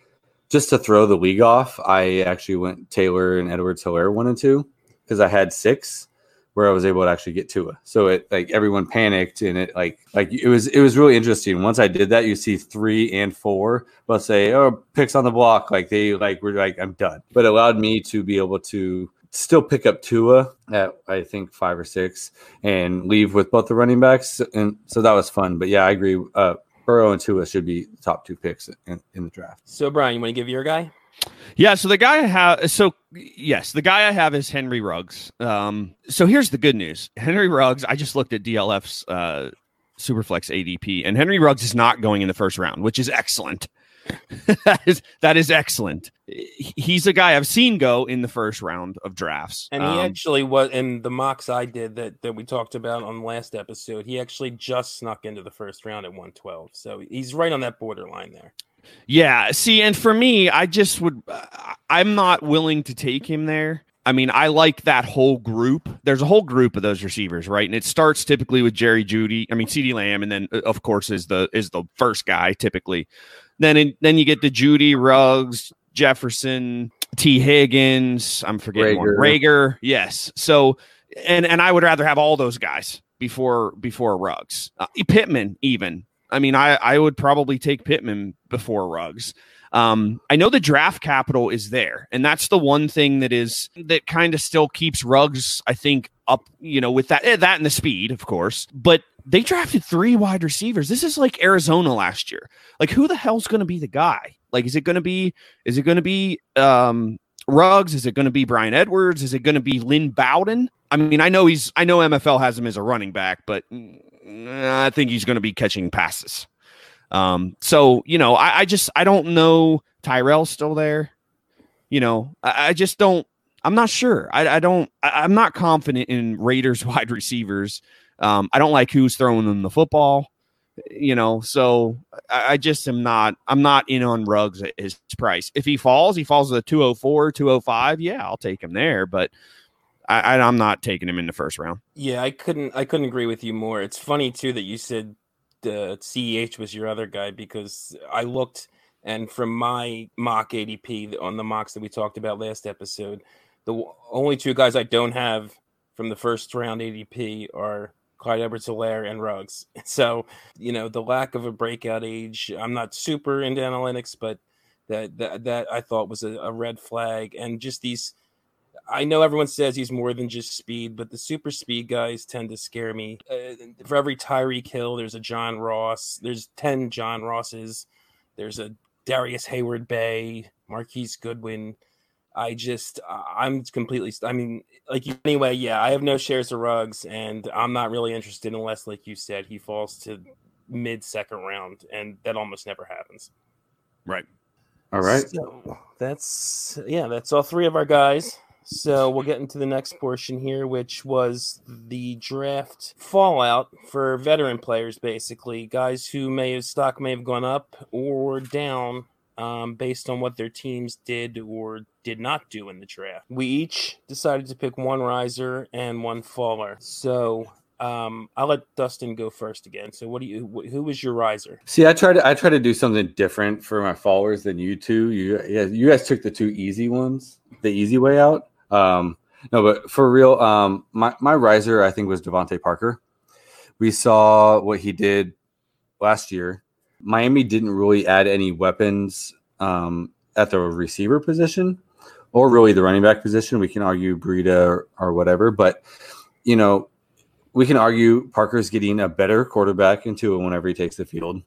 just to throw the league off, I actually went Taylor and Edwards Helaire one and two because I had six where I was able to actually get Tua. So it like everyone panicked and it like like it was it was really interesting. Once I did that, you see three and four, but say, oh, picks on the block, like they like were like, I'm done. But it allowed me to be able to still pick up Tua at I think five or six and leave with both the running backs, and so that was fun. But yeah, I agree. Uh, Burrow and Tua should be top two picks in, in the draft. So Brian, you want to give your guy? Yeah, so the guy I have, so yes, the guy I have is Henry Ruggs. Um, so here's the good news: Henry Ruggs. I just looked at DLF's uh, Superflex ADP, and Henry Ruggs is not going in the first round, which is excellent. [laughs] that is that is excellent. He's a guy I've seen go in the first round of drafts, and he um, actually was in the mocks I did that that we talked about on the last episode. He actually just snuck into the first round at 112, so he's right on that borderline there. Yeah, see, and for me, I just would, I'm not willing to take him there. I mean, I like that whole group. There's a whole group of those receivers, right? And it starts typically with Jerry Jeudy. I mean, CeeDee Lamb, and then uh, of course is the is the first guy typically. Then then you get the Jeudy, Ruggs, Jefferson, Tee Higgins. I'm forgetting Reagor. one. Reagor. Yes. So and and I would rather have all those guys before before Ruggs. Uh, Pittman even. I mean, I I would probably take Pittman before Ruggs. Um, I know the draft capital is there, and that's the one thing that is that kind of still keeps Ruggs, I think, up. You know, with that eh, that and the speed, of course. But they drafted three wide receivers. This is like Arizona last year. Like, who the hell's going to be the guy? Like, is it going to be? Is it going to be um, Ruggs? Is it going to be Bryan Edwards? Is it going to be Lynn Bowden? I mean, I know he's. I know MFL has him as a running back, but I think he's going to be catching passes. Um, so you know, I, I just I don't know. Tyrell's still there. You know, I, I just don't. I'm not sure. I, I don't. I, am not confident in Raiders [laughs] wide receivers. Um, I don't like who's throwing them the football. You know, so I, I just am not. I'm not in on Ruggs at his price. If he falls, he falls to the 204, 205. Yeah, I'll take him there. But I, I'm not taking him in the first round. Yeah, I couldn't. I couldn't agree with you more. It's funny too that you said uh, CEH was your other guy because I looked and from my mock ADP on the mocks that we talked about last episode, the only two guys I don't have from the first round ADP are Clyde Edwards Helaire and Ruggs. [laughs] So, you know, the lack of a breakout age, I'm not super into analytics, but that that, that I thought was a, a red flag. And just these I know everyone says he's more than just speed, but the super speed guys tend to scare me. Uh, for every Tyreek Hill, there's a John Ross. There's 10 John Rosses. There's a Darrius Heyward-Bey, Marquise Goodwin. I just, uh, I'm completely, I mean, like, anyway, yeah, I have no shares of Ruggs, and I'm not really interested unless, like you said, he falls to mid second round, and that almost never happens. Right. All right. So that's, yeah, that's all three of our guys. So we'll get into the next portion here, which was the draft fallout for veteran players, basically guys who may have stock may have gone up or down um, based on what their teams did or did not do in the draft. We each decided to pick one riser and one faller. So um, I'll let Dustin go first again. So, what do you? Wh- who was your riser? See, I try to I try to do something different for my followers than you two. You yeah, you guys took the two easy ones, the easy way out. Um, no, but for real, um, my my riser I think was DeVante Parker. We saw what he did last year. Miami didn't really add any weapons um, at the receiver position or really the running back position. We can argue Breida or, or whatever, but you know, we can argue Parker's getting a better quarterback into it whenever he takes the field.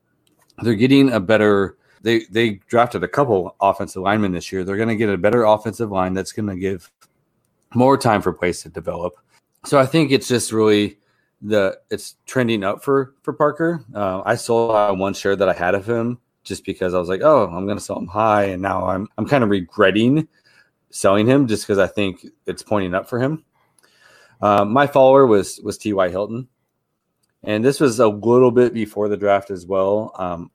They're getting a better. They they drafted a couple offensive linemen this year. They're going to get a better offensive line that's going to give more time for plays to develop. So I think it's just really the it's trending up for for Parker. Uh, I sold one share that I had of him just because I was like, oh, I'm to sell him high, and now I'm I'm kind of regretting selling him just because I think it's pointing up for him. Uh, my follower was was T.Y. Hilton, and this was a little bit before the draft as well. Um,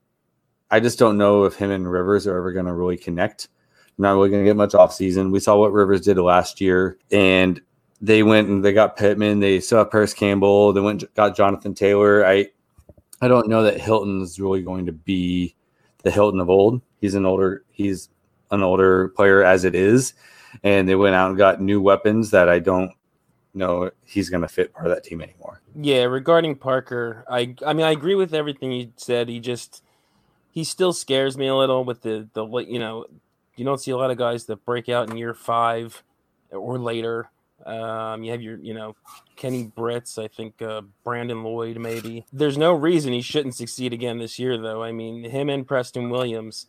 I just don't know if him and Rivers are ever to really connect. not really to get much off season. We saw what Rivers did last year, and they went and they got Pittman. They saw Parris Campbell. They went got Jonathan Taylor. I I don't know that Hilton's really going to be the Hilton of old. He's an older he's an older player as it is, and they went out and got new weapons that I don't know he's going to fit part of that team anymore. Yeah, regarding Parker, I I mean I agree with everything you said. He just he still scares me a little with the the you know you don't see a lot of guys that break out in year five or later. Um, you have your, you know, Kenny Britts, I think uh, Brandon Lloyd, maybe. There's no reason he shouldn't succeed again this year, though. I mean, him and Preston Williams,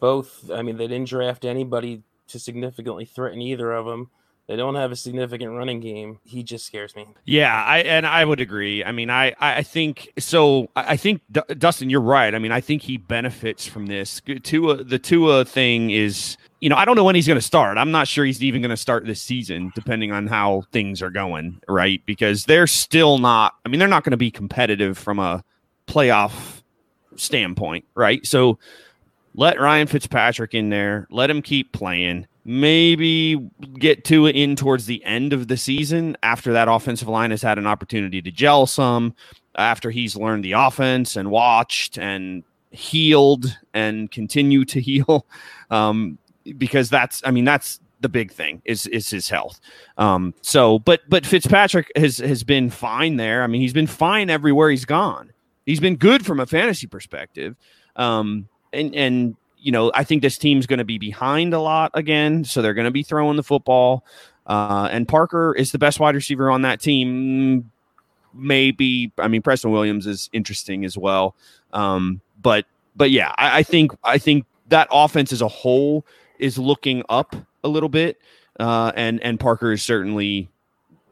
both. I mean, they didn't draft anybody to significantly threaten either of them. They don't have a significant running game. He just scares me. Yeah, I and I would agree. I mean, I I think so. I think D- Dustin, you're right. I mean, I think he benefits from this. Tua, the Tua thing is, you know, I don't know when he's going to start. I'm not sure he's even going to start this season, depending on how things are going. Right, because they're still not. I mean, they're not going to be competitive from a playoff standpoint. Right, so let Ryan Fitzpatrick in there. Let him keep playing. Maybe get to it in towards the end of the season after that offensive line has had an opportunity to gel some, after he's learned the offense and watched and healed and continue to [laughs] heal. Um, because that's, I mean, that's the big thing is is his health. Um, so, but but Fitzpatrick has has been fine there. I mean, he's been fine everywhere he's gone. He's been good from a fantasy perspective. Um, and and you know, I think this team's going to be behind a lot again, so they're going to be throwing the football. Uh, and Parker is the best wide receiver on that team. Maybe I mean Preston Williams is interesting as well, um, but but yeah, I, I, think I think that offense as a whole is looking up a little bit, uh, and and Parker is certainly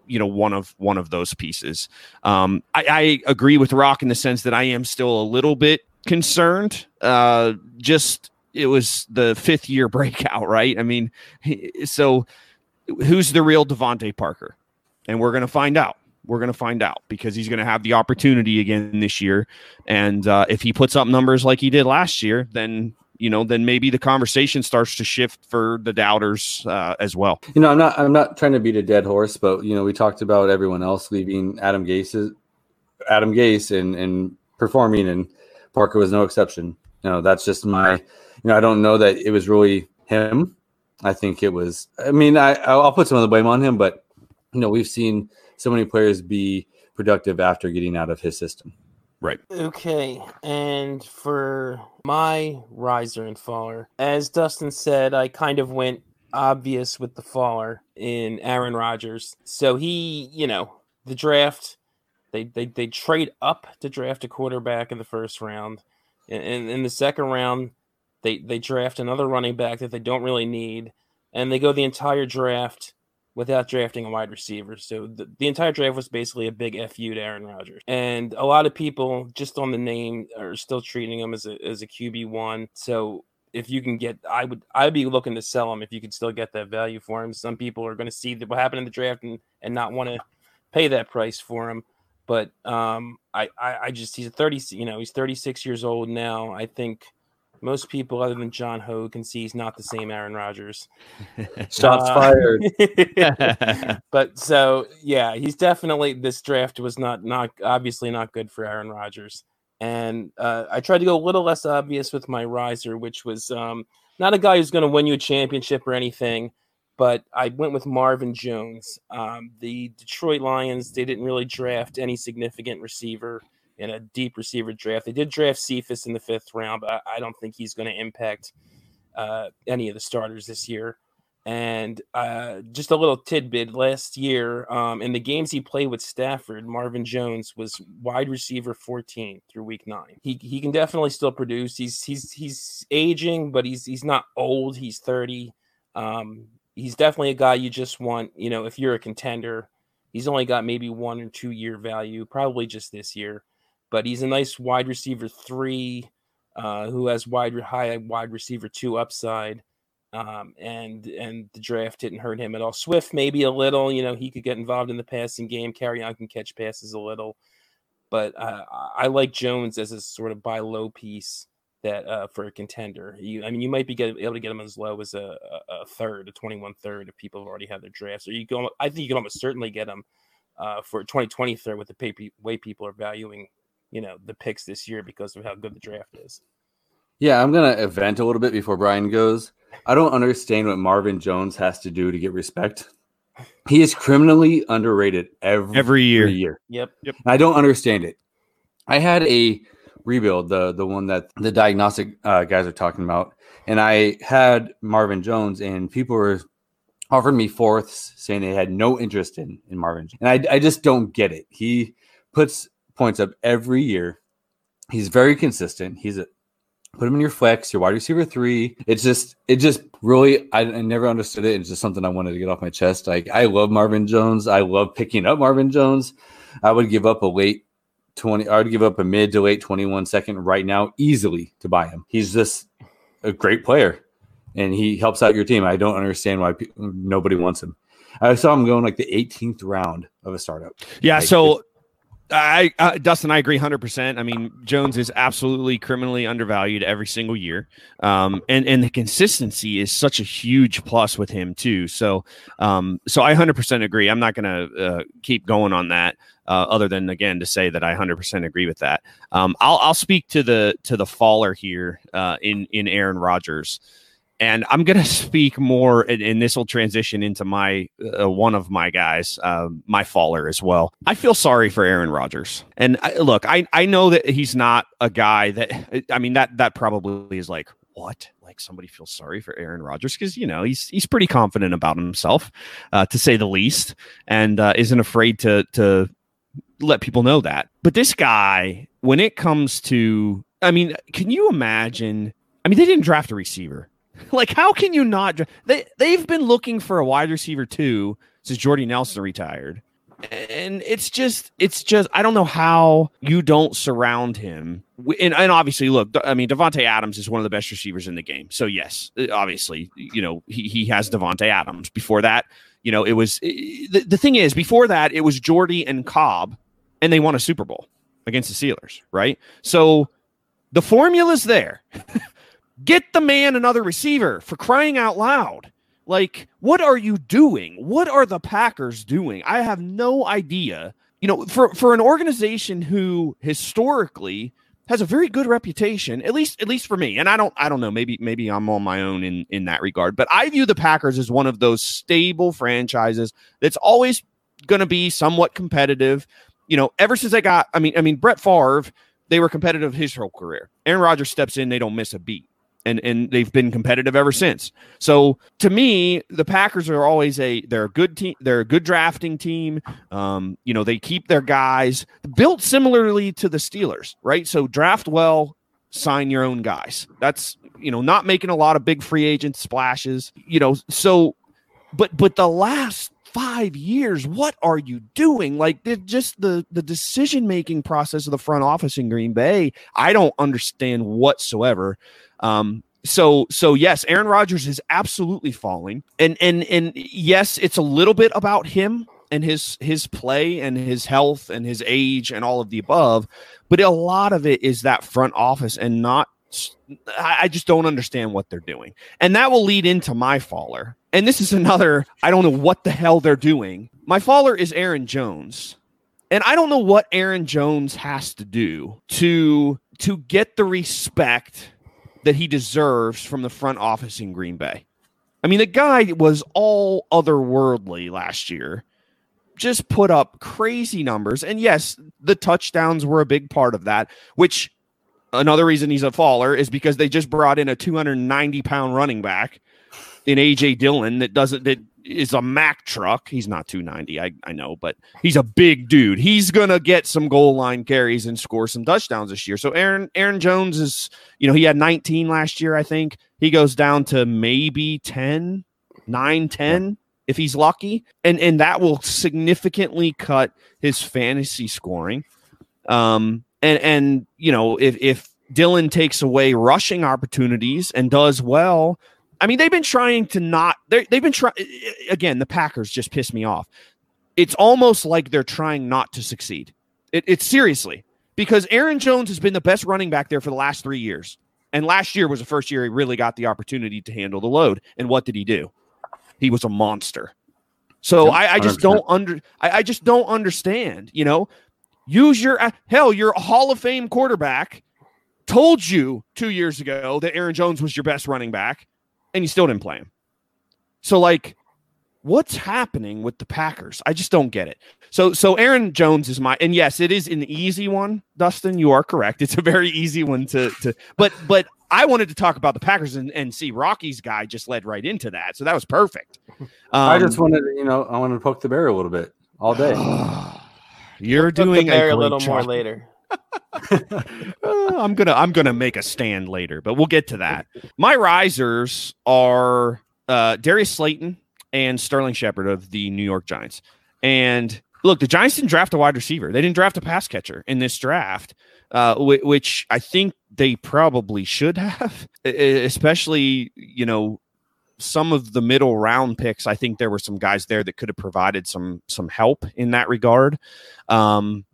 you know one of one of those pieces. Um, I, I agree with Rock in the sense that I am still a little bit concerned. Uh, just it was the fifth year [laughs] breakout, right? I mean, so who's the real DeVante Parker? And we're going to find out. We're going to find out because he's going to have the opportunity again this year. And uh, if he puts up numbers like he did last year, then you know, then maybe the conversation starts to shift for the doubters uh, as well. You know, I'm not I'm not trying to beat a dead horse, but you know, we talked about everyone else leaving Adam Gase, Adam Gase, and and performing, and Parker was no exception. You know, that's just my, know, I don't know that it was really him. I think it was. I mean, I I'll put some of the blame on him, but you know, we've seen so many players be productive after getting out of his system. Right. Okay. And for my riser and faller, as Dustin said, I kind of went obvious with the faller in Aaron Rodgers. So he, you know, the draft they they they trade up to draft a quarterback in the first round, and in, in the second round, they they draft another running back that they don't really need, and they go the entire draft without drafting a wide receiver. So the, the entire draft was basically a big fu to Aaron Rodgers, and a lot of people just on the name are still treating him as a as a QB one. So if you can get, I would I'd be looking to sell him if you could still get that value for him. Some people are going to see what happened in the draft and and not want to pay that price for him. But um, I, I, I just he's a thirty, you know, he's thirty six years old now. I think most people other than John Ho can see he's not the same Aaron Rodgers. [laughs] Shots uh, fired. [laughs] but so yeah, he's definitely this draft was not not obviously not good for Aaron Rodgers. And uh, I tried to go a little less obvious with my riser, which was um, not a guy who's going to win you a championship or anything, but I went with Marvin Jones. Um, the Detroit Lions, they didn't really draft any significant receiver in a deep receiver draft. They did draft Cephus in the fifth round, but I, I don't think he's going to impact uh, any of the starters this year. And uh, just a little tidbit last year, um, in the games he played with Stafford, Marvin Jones was wide receiver 14 through week nine. He, he can definitely still produce. He's he's he's aging, but he's he's not old. He's 30. Um, he's definitely a guy you just want, you know, if you're a contender. He's only got maybe one or two year value, probably just this year, but he's a nice wide receiver three uh, who has wide high wide receiver two upside um, and and the draft didn't hurt him at all. Swift maybe a little, you know, he could get involved in the passing game. Kerryon can catch passes a little, but uh, I like Jones as a sort of buy low piece that uh, for a contender. You, I mean, you might be get, able to get him as low as a, a, third, a twenty-one third if people have already had their drafts. Or you go, I think you can almost certainly get him uh, for twenty twenty third with the pay, way people are valuing, you know, the picks this year because of how good the draft is. Yeah, I'm gonna event a little bit before Brian goes. I don't understand what Marvin Jones has to do to get respect. He is criminally underrated every, every year. year. Yep. Yep. I don't understand it. I had a rebuild, the the one that the diagnostic uh, guys are talking about, and I had Marvin Jones, and people were offered me fourths, saying they had no interest in in Marvin, and I I just don't get it. He puts points up every year. He's very consistent. He's a put him in your flex, your wide receiver three. It's just, it just really, I, I, never understood it. It's just something I wanted to get off my chest. Like, I love Marvin Jones. I love picking up Marvin Jones. I would give up a late 20, I would give up a mid to late 21 second right now easily to buy him. He's just a great player and he helps out your team. I don't understand why pe- nobody wants him. I saw him going like the 18th round of a startup. Yeah. Like, so I, uh, Dustin, I agree 100%. I mean, Jones is absolutely criminally undervalued every single year. Um, and, and the consistency is such a huge plus with him too. So, um, so I 100% agree. I'm not going to uh, keep going on that. Uh, other than again to say that I 100% agree with that. Um, I'll, I'll speak to the to the faller here uh, in in Aaron Rodgers and I'm going [laughs] to speak more, and, and, this will transition into my uh, one of my guys, uh, my faller as well. I feel sorry for Aaron Rodgers, and I, look, I I know that he's not a guy that I mean that that probably is like what like somebody feels sorry for Aaron Rodgers because you know he's he's pretty confident about himself, uh, to say the least, and uh, isn't afraid to to let people know that. But this guy, when it comes to, I mean, can you imagine? I mean, they didn't draft a receiver [laughs] like, how can you not? They they've been looking for a wide receiver too since Jordy Nelson retired, and it's just it's just I don't know how you don't surround him. And, and obviously, look, I mean, Davante Adams is one of the best receivers in the game. So yes, uh, obviously, you know he he has Davante Adams. Before that, you know, it was the, the thing is before that it was Jordy and Cobb, and they won a Super Bowl against the Steelers, right? So the formula's there. [laughs] Get the man another receiver for crying out loud. Like, what are you doing? What are the Packers doing? I have no idea. You know, for, for an organization who historically has a very good reputation, at least at least for me. And I don't I don't know, maybe maybe I'm on my own in in that regard, but I view the Packers as one of those stable franchises that's always going to be somewhat competitive. You know, ever since I got I mean I mean Brett Favre, they were competitive his whole career. Aaron Rodgers steps in, they don't miss a beat and and they've been competitive ever since. So to me, the Packers are always a they're a good team. They're a good drafting team. Um, you know, they keep their guys built similarly to the Steelers, right? So draft well, sign your own guys. That's you know not making a lot of big free agent splashes. You know, so but but the last five years. What are you doing? Like just the the decision making process of the front office in green bay i don't understand whatsoever. Um, so so yes, Aaron Rodgers is absolutely falling, and and and yes, it's a little bit about him and his his play and his health and his age and all of the above, but a lot of it is that front office and not. I just don't understand what they're doing, and that will lead into my faller. And this is another. I don't know what the hell they're doing. My faller is Aaron Jones. And I don't know what Aaron Jones has to do to to get the respect that he deserves from the front office in Green Bay. I mean, the guy was all otherworldly last year. just put up crazy numbers. And yes, the touchdowns were a big part of that, which another reason he's a faller is because they just brought in a 290 pound running back in AJ Dillon that doesn't that is a Mack truck. He's not 290, I, I know, but he's a big dude. He's gonna get some goal line carries and score some touchdowns this year. So Aaron Aaron Jones is, you know, he had 19 last year, I think. He goes down to maybe 10, 9, 10 if he's lucky. And and that will significantly cut his fantasy scoring. Um and and you know, if if Dillon takes away rushing opportunities and does well, I mean, they've been trying to not. They've been trying again. The Packers just piss me off. It's almost like they're trying not to succeed. It, it's seriously because Aaron Jones has been the best running back there for the last three years, and last year was the first year he really got the opportunity to handle the load. And what did he do? He was a monster. So I, I, just don't under. I, I just don't understand. You know, use your hell. You're a Hall of Fame quarterback. Told you two years ago that Aaron Jones was your best running back and you still didn't play him. So like what's happening with the Packers? I just don't get it. So so Aaron Jones is my and yes, it is an easy one, Dustin. You are correct. It's a very easy one to to but but I wanted to talk about the Packers and, and see Rocky's guy just led right into that. So that was perfect. Um, I just wanted to, you know, I wanted to poke the bear a little bit all day. [sighs] [sighs] [sighs] You're we'll doing a, a little job. more later. [laughs] uh, I'm gonna I'm gonna make a stand later, but we'll get to that. My risers are uh, Darius Slayton and Sterling Shepard of the New York Giants. And look, the Giants didn't draft a wide receiver. They didn't draft a pass catcher in this draft, uh, which I think they probably should have, especially you know some of the middle round picks. I think there were some guys there that could have provided some some help in that regard. Um,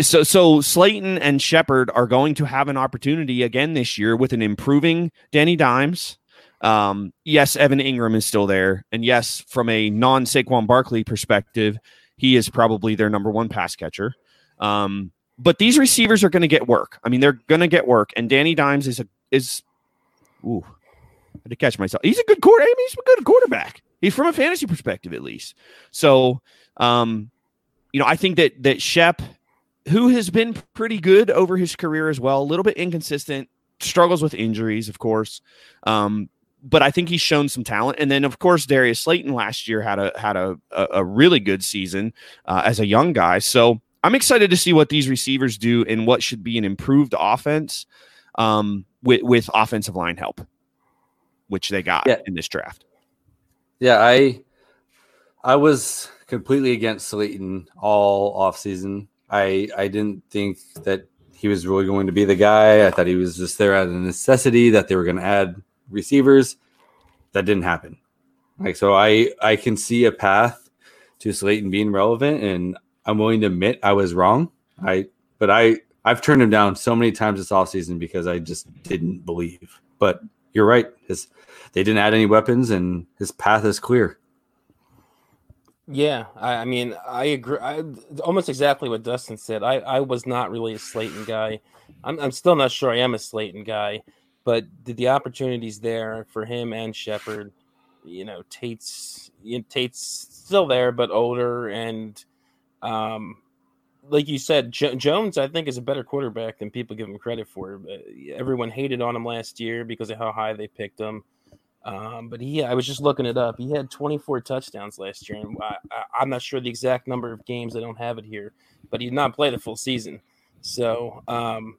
so so Slayton and Shepard are going to have an opportunity again this year with an improving Danny Dimes. Um, yes, Evan Engram is still there, and yes, from a non Saquon Barkley perspective, he is probably their number one pass catcher. Um, but these receivers are going to get work. I mean, they're going to get work, and Danny Dimes is a is. Ooh, had to catch myself. He's a good. I mean, he's a good quarterback. He's from a fantasy perspective, at least. So, um, you know, I think that that Shep who has been pretty good over his career as well, a little bit inconsistent, struggles with injuries, of course. Um, but I think he's shown some talent. And then, of course, Darius Slayton last year had a had a a, a really good season uh, as a young guy. So I'm excited to see what these receivers do and what should be an improved offense um, with with offensive line help, which they got yeah. in this draft. Yeah, I I was completely against Slayton all offseason. I I didn't think that he was really going to be the guy. I thought he was just there out of necessity that they were going to add receivers. That didn't happen. Like so, I I can see a path to Slayton being relevant, and I'm willing to admit I was wrong. I but I I've turned him down so many times this offseason because I just didn't believe. But you're right. His they didn't add any weapons, and his path is clear. Yeah, I, I mean, I agree. I, almost exactly what Dustin said. I, I was not really a Slayton guy. I'm, I'm still not sure I am a Slayton guy, but the, the opportunities there for him and Shepard, you know, Tate's you know, Tate's still there, but older, and um, like you said, jo- Jones I think is a better quarterback than people give him credit for. Everyone hated on him last year because of how high they picked him. Um, but he, I was just looking it up. He had 24 touchdowns last year, and I, am not sure the exact number of games. I don't have it here, but he did not play the full season. So, um,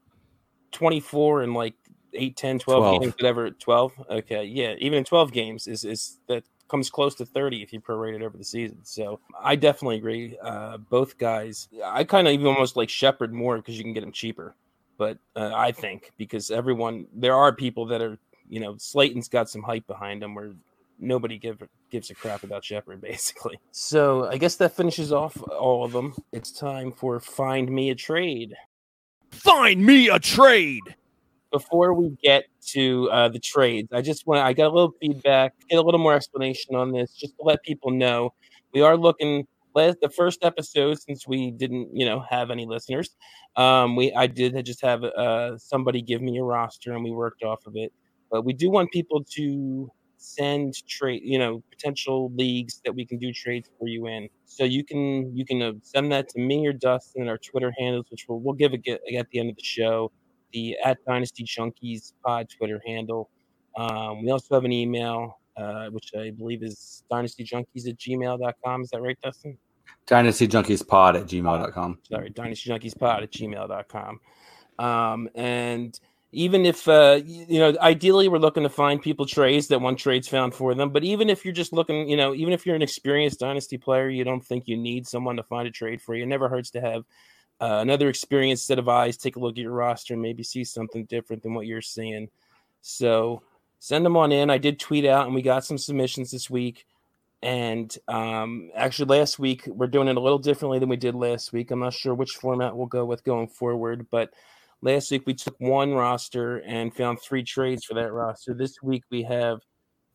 24 and like 8, 10, 12, 12. games, whatever. 12. Okay, yeah, even in 12 games is is that comes close to 30 if you prorate it over the season. So I definitely agree. Uh, both guys, I kind of even almost like Shepard more because you can get him cheaper. But uh, I think because everyone, there are people that are you know, Slayton's got some hype behind him where nobody give, gives a crap about Shepard, [laughs] basically. So I guess that finishes off all of them. It's time for Find Me a Trade. Find me a trade. Before we get to uh, the trades, I just want I got a little feedback, get a little more explanation on this, just to let people know we are looking. The first episode, since we didn't, you know, have any listeners, um, we I did just have uh, somebody give me a roster, and we worked off of it. But we do want people to send trade, you know, potential leagues that we can do trades for you in. So you can you can uh, send that to me or Dustin and our Twitter handles, which we'll, we'll give it at the end of the show. The at Dynasty Junkies pod Twitter handle. Um, we also have an email, uh, which I believe is dynastyjunkies at gmail.com. Is that right, Dustin? Dynastyjunkiespod at gmail.com. Sorry, dynastyjunkiespod at gmail.com. Um, and even if uh, you know ideally we're looking to find people trades that want trades found for them but even if you're just looking you know even if you're an experienced dynasty player you don't think you need someone to find a trade for you it never hurts to have uh, another experienced set of eyes take a look at your roster and maybe see something different than what you're seeing. So send them on in. I did tweet out and we got some submissions this week. And um, actually last week we're doing it a little differently than we did last week. I'm not sure which format we'll go with going forward but Last week we took one roster and found three trades for that roster. This week we have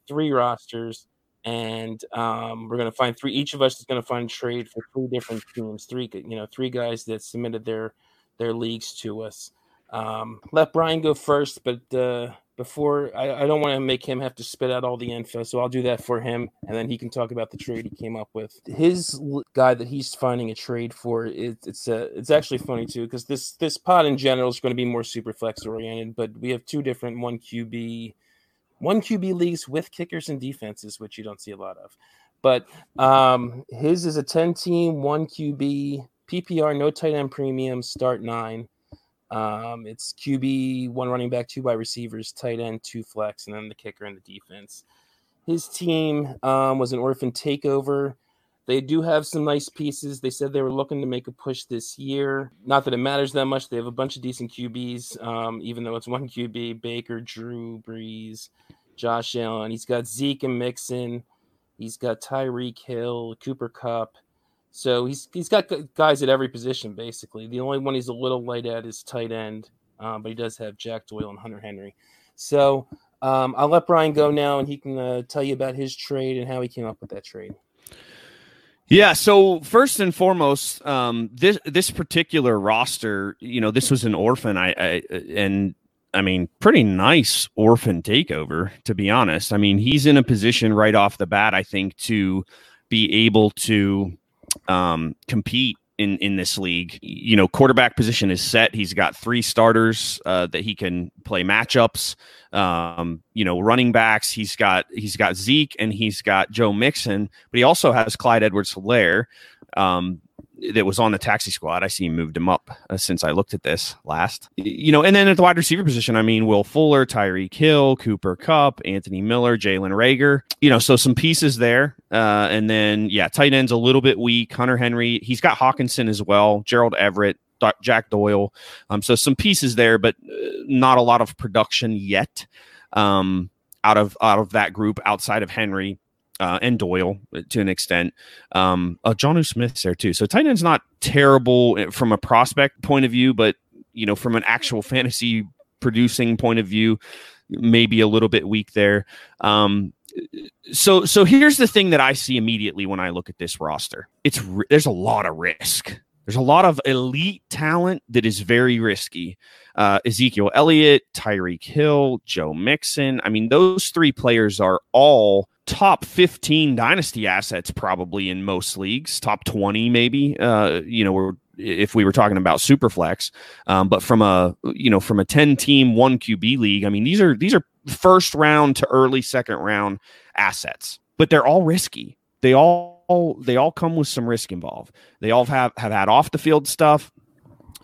three rosters, and um, we're going to find three. Each of us is going to find trade for three different teams. Three, you know, three guys that submitted their their leagues to us. Um, let Brian go first, but uh, before I, I don't want to make him have to spit out all the info, so I'll do that for him, and then he can talk about the trade he came up with. His guy that he's finding a trade for, it, it's a, it's actually funny too because this this pod in general is going to be more super flex oriented, but we have two different one QB, one QB leagues with kickers and defenses, which you don't see a lot of. But um, his is a ten team, one QB PPR, no tight end premium, start nine. Um, it's QB, one running back, two wide receivers, tight end, two flex, and then the kicker and the defense. His team um, was an orphan takeover. They do have some nice pieces. They said they were looking to make a push this year. Not that it matters that much. They have a bunch of decent QBs, um, even though it's one QB Baker, Drew, Brees, Josh Allen. He's got Zeke and Mixon. He's got Tyreek Hill, Cooper Kupp. So he's he's got guys at every position basically. The only one he's a little light at is tight end, um, but he does have Jack Doyle and Hunter Henry. So um, I'll let Brian go now, and he can uh, tell you about his trade and how he came up with that trade. Yeah. So first and foremost, um, this this particular roster, you know, this was an orphan. I, I and I mean, pretty nice orphan takeover, to be honest. I mean, he's in a position right off the bat, I think, to be able to um, compete in in this league. You know, quarterback position is set. He's got three starters uh, that he can play matchups. Um, you know, running backs. He's got he's got Zeke and he's got Joe Mixon, but he also has Clyde Edwards-Helaire. Um, that was on the taxi squad. I see moved him up uh, since I looked at this last. You know, and then at the wide receiver position, I mean, Will Fuller, Tyreek Hill, Cooper Kupp, Anthony Miller, Jalen Reagor. You know, so some pieces there. Uh, and then, yeah, tight end's a little bit weak. Hunter Henry, he's got Hockenson as well, Gerald Everett, Jack Doyle. Um, so some pieces there, but uh, not a lot of production yet. Um, out of out of that group outside of Henry uh, and Doyle uh, to an extent. Um, uh, Jonnu Smith's there too. So tight end's not terrible uh, from a prospect point of view, but you know, from an actual fantasy producing point of view, maybe a little bit weak there. Um, so, so here's the thing that I see immediately when I look at this roster. It's there's a lot of risk. There's a lot of elite talent that is very risky. Uh, Ezekiel Elliott, Tyreek Hill, Joe Mixon. I mean, those three players are all top 15 dynasty assets probably in most leagues top 20 maybe uh you know if we were talking about superflex. Um, but from a you know from a 10 team 1 QB league I mean these are these are first round to early second round assets but they're all risky. They all they all come with some risk involved. They all have have had off the field stuff.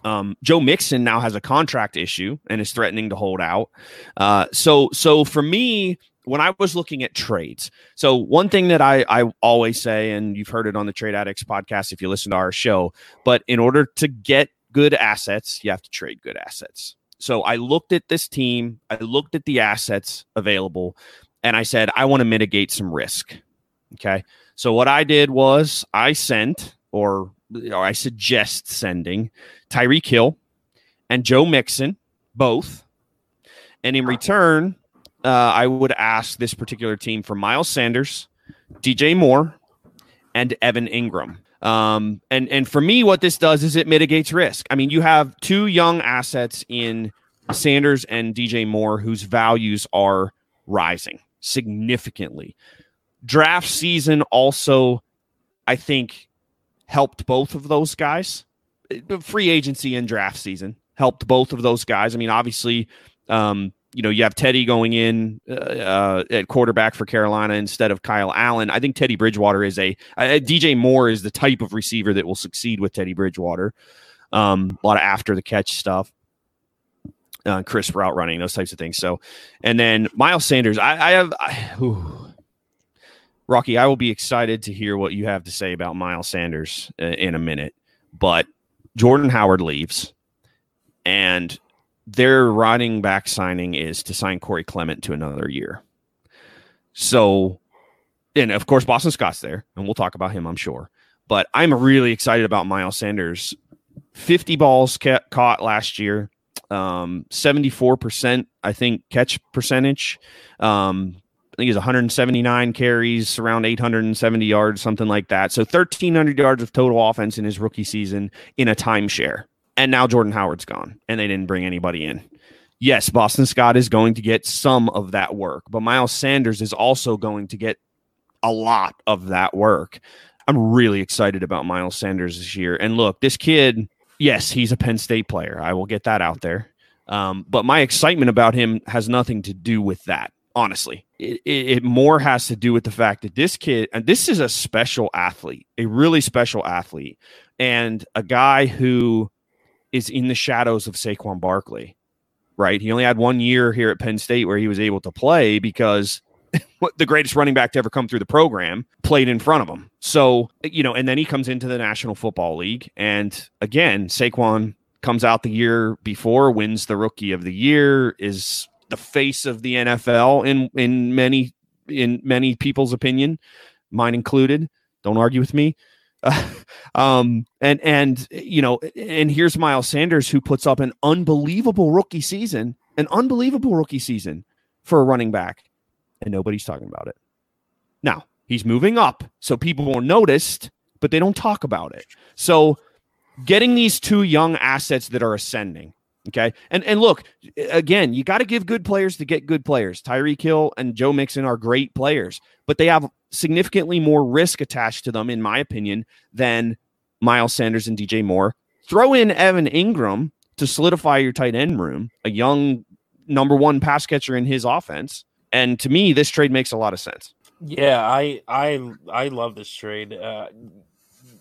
Um, Joe Mixon now has a contract issue and is threatening to hold out. Uh, so, so for me, when I was looking at trades, so one thing that I, I always say, and you've heard it on the Trade Addicts podcast if you listen to our show, but in order to get good assets, you have to trade good assets. So I looked at this team, I looked at the assets available, and I said, I want to mitigate some risk. Okay. So what I did was I sent, or, or I suggest sending Tyreek Hill and Joe Mixon, both. And in return, uh, I would ask this particular team for Miles Sanders, DJ Moore, and Evan Engram. Um, and and for me, what this does is it mitigates risk. I mean, you have two young assets in Sanders and DJ Moore whose values are rising. significantly. Draft season also, I think, helped both of those guys. Free agency and draft season helped both of those guys. I mean, obviously, um, you know, you have Teddy going in uh, uh, at quarterback for Carolina instead of Kyle Allen. I think Teddy Bridgewater is a uh, DJ Moore is the type of receiver that will succeed with Teddy Bridgewater. Um, a lot of after the catch stuff, uh, crisp route running, those types of things. So, and then Miles Sanders, I, I have, I, Rocky, I will be excited to hear what you have to say about Miles Sanders uh, in a minute. But Jordan Howard leaves, and their running back signing is to sign Corey Clement to another year. So, and of course, Boston Scott's there, and we'll talk about him, I'm sure. But I'm really excited about Miles Sanders. 50 balls ca- caught last year, um, 74%, I think, catch percentage. Um, I think he's 179 carries, around 870 yards, something like that. So 1,300 yards of total offense in his rookie season in a timeshare. And now Jordan Howard's gone, and they didn't bring anybody in. Yes, Boston Scott is going to get some of that work, but Miles Sanders is also going to get a lot of that work. I'm really excited about Miles Sanders this year. And look, this kid, yes, he's a Penn State player. I will get that out there. Um, but my excitement about him has nothing to do with that. Honestly, it, it, it more has to do with the fact that this kid, and this is a special athlete, a really special athlete, and a guy who is in the shadows of Saquon Barkley, right? He only had one year here at Penn State where he was able to play because [laughs] the greatest running back to ever come through the program played in front of him. So, you know, and then he comes into the National Football League. And again, Saquon comes out the year before, wins the rookie of the year, is the face of the NFL in in many in many people's opinion, mine included. Don't argue with me. [laughs] um, and and you know, and here's Miles Sanders who puts up an unbelievable rookie season, an unbelievable rookie season for a running back, and nobody's talking about it. Now he's moving up, so people are noticed, but they don't talk about it. So, getting these two young assets that are ascending, Okay. And and look, again, you got to give good players to get good players. Tyreek Hill and Joe Mixon are great players, but they have significantly more risk attached to them, in my opinion, than Miles Sanders and DJ Moore. Throw in Evan Engram to solidify your tight end room, a young number one pass catcher in his offense. And to me, this trade makes a lot of sense. Yeah, I I I love this trade. Uh,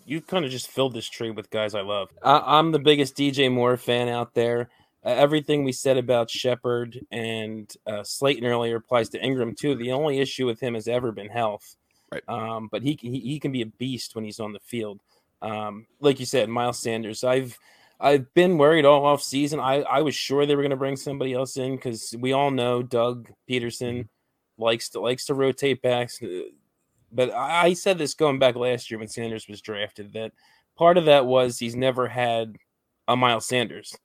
you kind of just filled this tree with guys I love. I, am the biggest DJ Moore fan out there. Uh, everything we said about Shepard and uh, Slayton earlier applies to Engram too. The only issue with him has ever been health. Right. Um, but he, he he can be a beast when he's on the field. Um, like you said, Miles Sanders. I've I've been worried all off season. I, I was sure they were going to bring somebody else in because we all know Doug Pederson likes to likes to rotate backs. But I said this going back last year when Sanders was drafted that part of that was he's never had a Miles Sanders.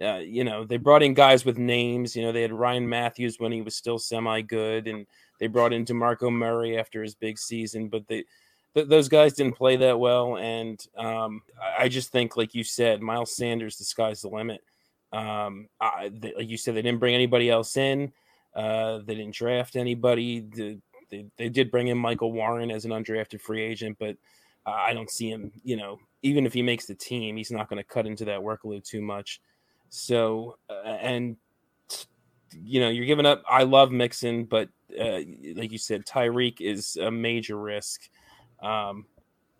Uh, you know, they brought in guys with names. You know, they had Ryan Mathews when he was still semi good, and they brought in DeMarco Murray after his big season, but they. Th- those guys didn't play that well, and um, I just think, like you said, Miles Sanders, the sky's the limit. Um, I, they, like you said, they didn't bring anybody else in. Uh, they didn't draft anybody. The, they, they did bring in Michael Warren as an undrafted free agent, but uh, I don't see him, you know, even if he makes the team, he's not going to cut into that workload too much. So, uh, and, you know, you're giving up. I love Mixon, but uh, like you said, Tyreek is a major risk. Um,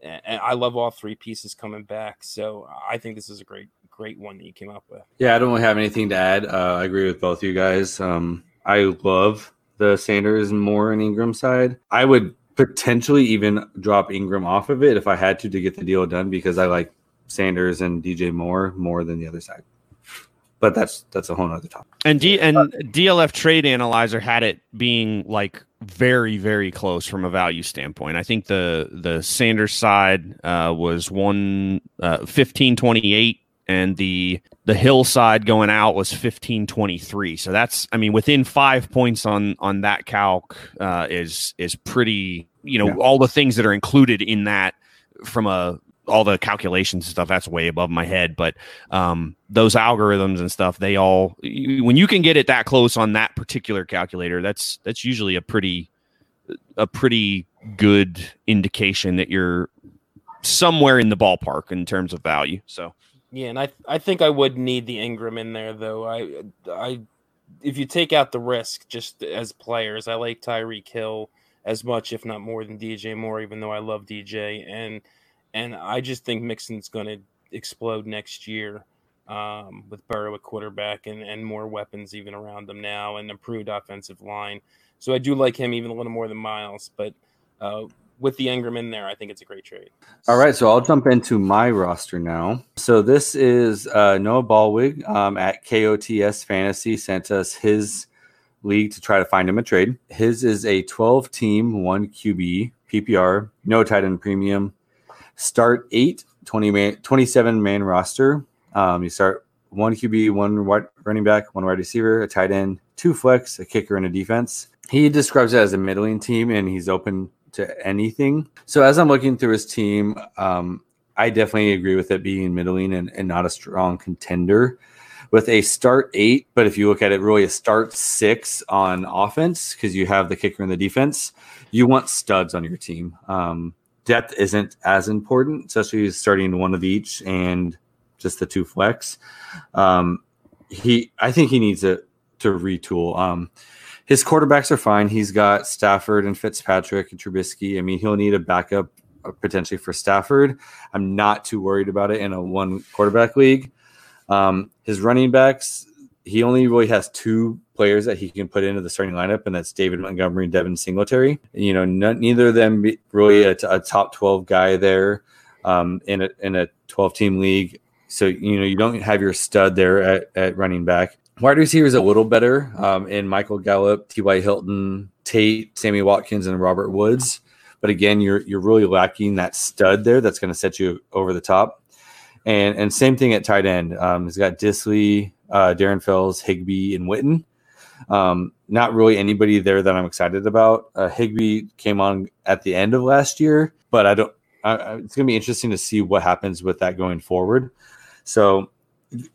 and I love all three pieces coming back. So I think this is a great, great one that you came up with. Yeah, I don't really have anything to add. Uh, I agree with both you guys. Um, I love the Sanders and Moore and Engram side. I would potentially even drop Engram off of it if I had to to get the deal done because I like Sanders and DJ Moore more than the other side. But that's that's a whole other topic. And D and DLF Trade Analyzer had it being like very very close from a value standpoint. I think the the Sanders side uh, was one uh, fifteen twenty eight and the the hillside going out was 1523 so that's i mean within five points on on that calc uh, is is pretty you know yeah. all the things that are included in that from a all the calculations and stuff that's way above my head. But um, those algorithms and stuff they all when you can get it that close on that particular calculator that's that's usually a pretty a pretty good indication that you're somewhere in the ballpark in terms of value. So yeah and i i think i would need the engram in there though i i if you take out the risk just as players i like tyreek hill as much if not more than dj moore even though i love dj and and I just think Mixon's going to explode next year um, with Burrow at quarterback and, and more weapons even around them now and improved offensive line. So I do like him even a little more than Miles, but uh, with the Engram in there, I think it's a great trade. All right, so I'll jump into my roster now. So this is uh, Noah Ballwig um, at KOTS Fantasy sent us his league to try to find him a trade. His is a 12 team, one QB PPR, no tight end premium, start eight, 20 man, 27 man roster. Um, you start one QB, one running back, one wide receiver, a tight end, two flex, a kicker, and a defense. He describes it as a middling team, and he's open to anything. So as I'm looking through his team, um, I definitely agree with it being middling and, and not a strong contender. With a start eight, but if you look at it, really a start six on offense because you have the kicker and the defense. You want studs on your team. Um, depth isn't as important, especially starting one of each and just the two flex. Um, he, I think he needs to to retool. Um, his quarterbacks are fine. He's got Stafford and Fitzpatrick and Trubisky. I mean, he'll need a backup uh, potentially for Stafford. I'm not too worried about it in a one quarterback league. Um, his running backs, he only really has two players that he can put into the starting lineup, and that's David Montgomery and Devin Singletary. You know, neither of them really a, a top twelve guy there um, in a in a twelve team league. So you know you don't have your stud there at, at running back. Wide receivers a little better um, in Michael Gallup, T.Y. Hilton, Tate, Sammy Watkins, and Robert Woods. But again, you're you're really lacking that stud there that's going to set you over the top. And and same thing at tight end. Um, he's got Dissly, uh, Darren Fells, Higbee, and Witten. Um, not really anybody there that I'm excited about. Uh, Higbee came on at the end of last year, but I don't. I, it's going to be interesting to see what happens with that going forward. So,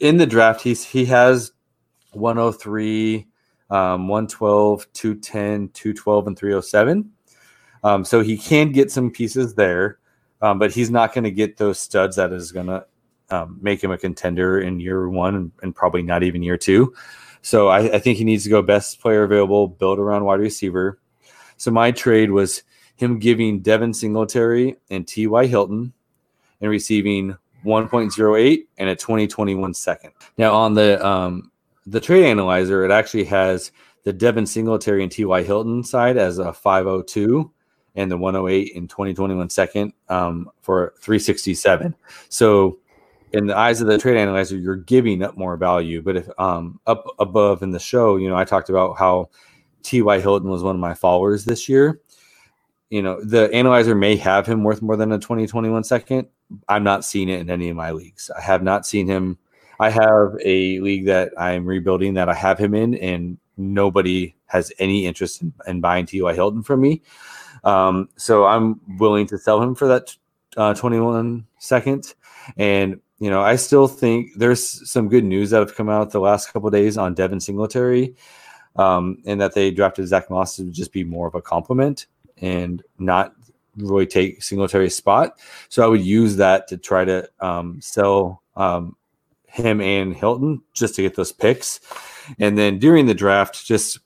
in the draft, he's he has 103, um, 112, 210, 212, and 307. Um, so he can get some pieces there, um, but he's not going to get those studs that is going to um, make him a contender in year one and, probably not even year two. So I, I, think he needs to go best player available, build around wide receiver. So my trade was him giving Devin Singletary and T.Y. Hilton and receiving 1.08 and a 2021 second. Now on the um, the trade analyzer, it actually has the Devin Singletary and T.Y. Hilton side as a 502 and the 108 in 2021 second um, for 367. So in the eyes of the trade analyzer, you're giving up more value. But if um, up above in the show, you know, I talked about how T.Y. Hilton was one of my followers this year. You know, the analyzer may have him worth more than a 2021 second. I'm not seeing it in any of my leagues. I have not seen him. I have a league that I'm rebuilding that I have him in, and nobody has any interest in, in buying T.Y. Hilton from me. Um, so I'm willing to sell him for that uh, 21 second. And you know, I still think there's some good news that have come out the last couple days on Devin Singletary, um, and that they drafted Zach Moss to just be more of a compliment and not really take Singletary's spot. So I would use that to try to um, sell um, him and Hilton just to get those picks, and then during the draft, just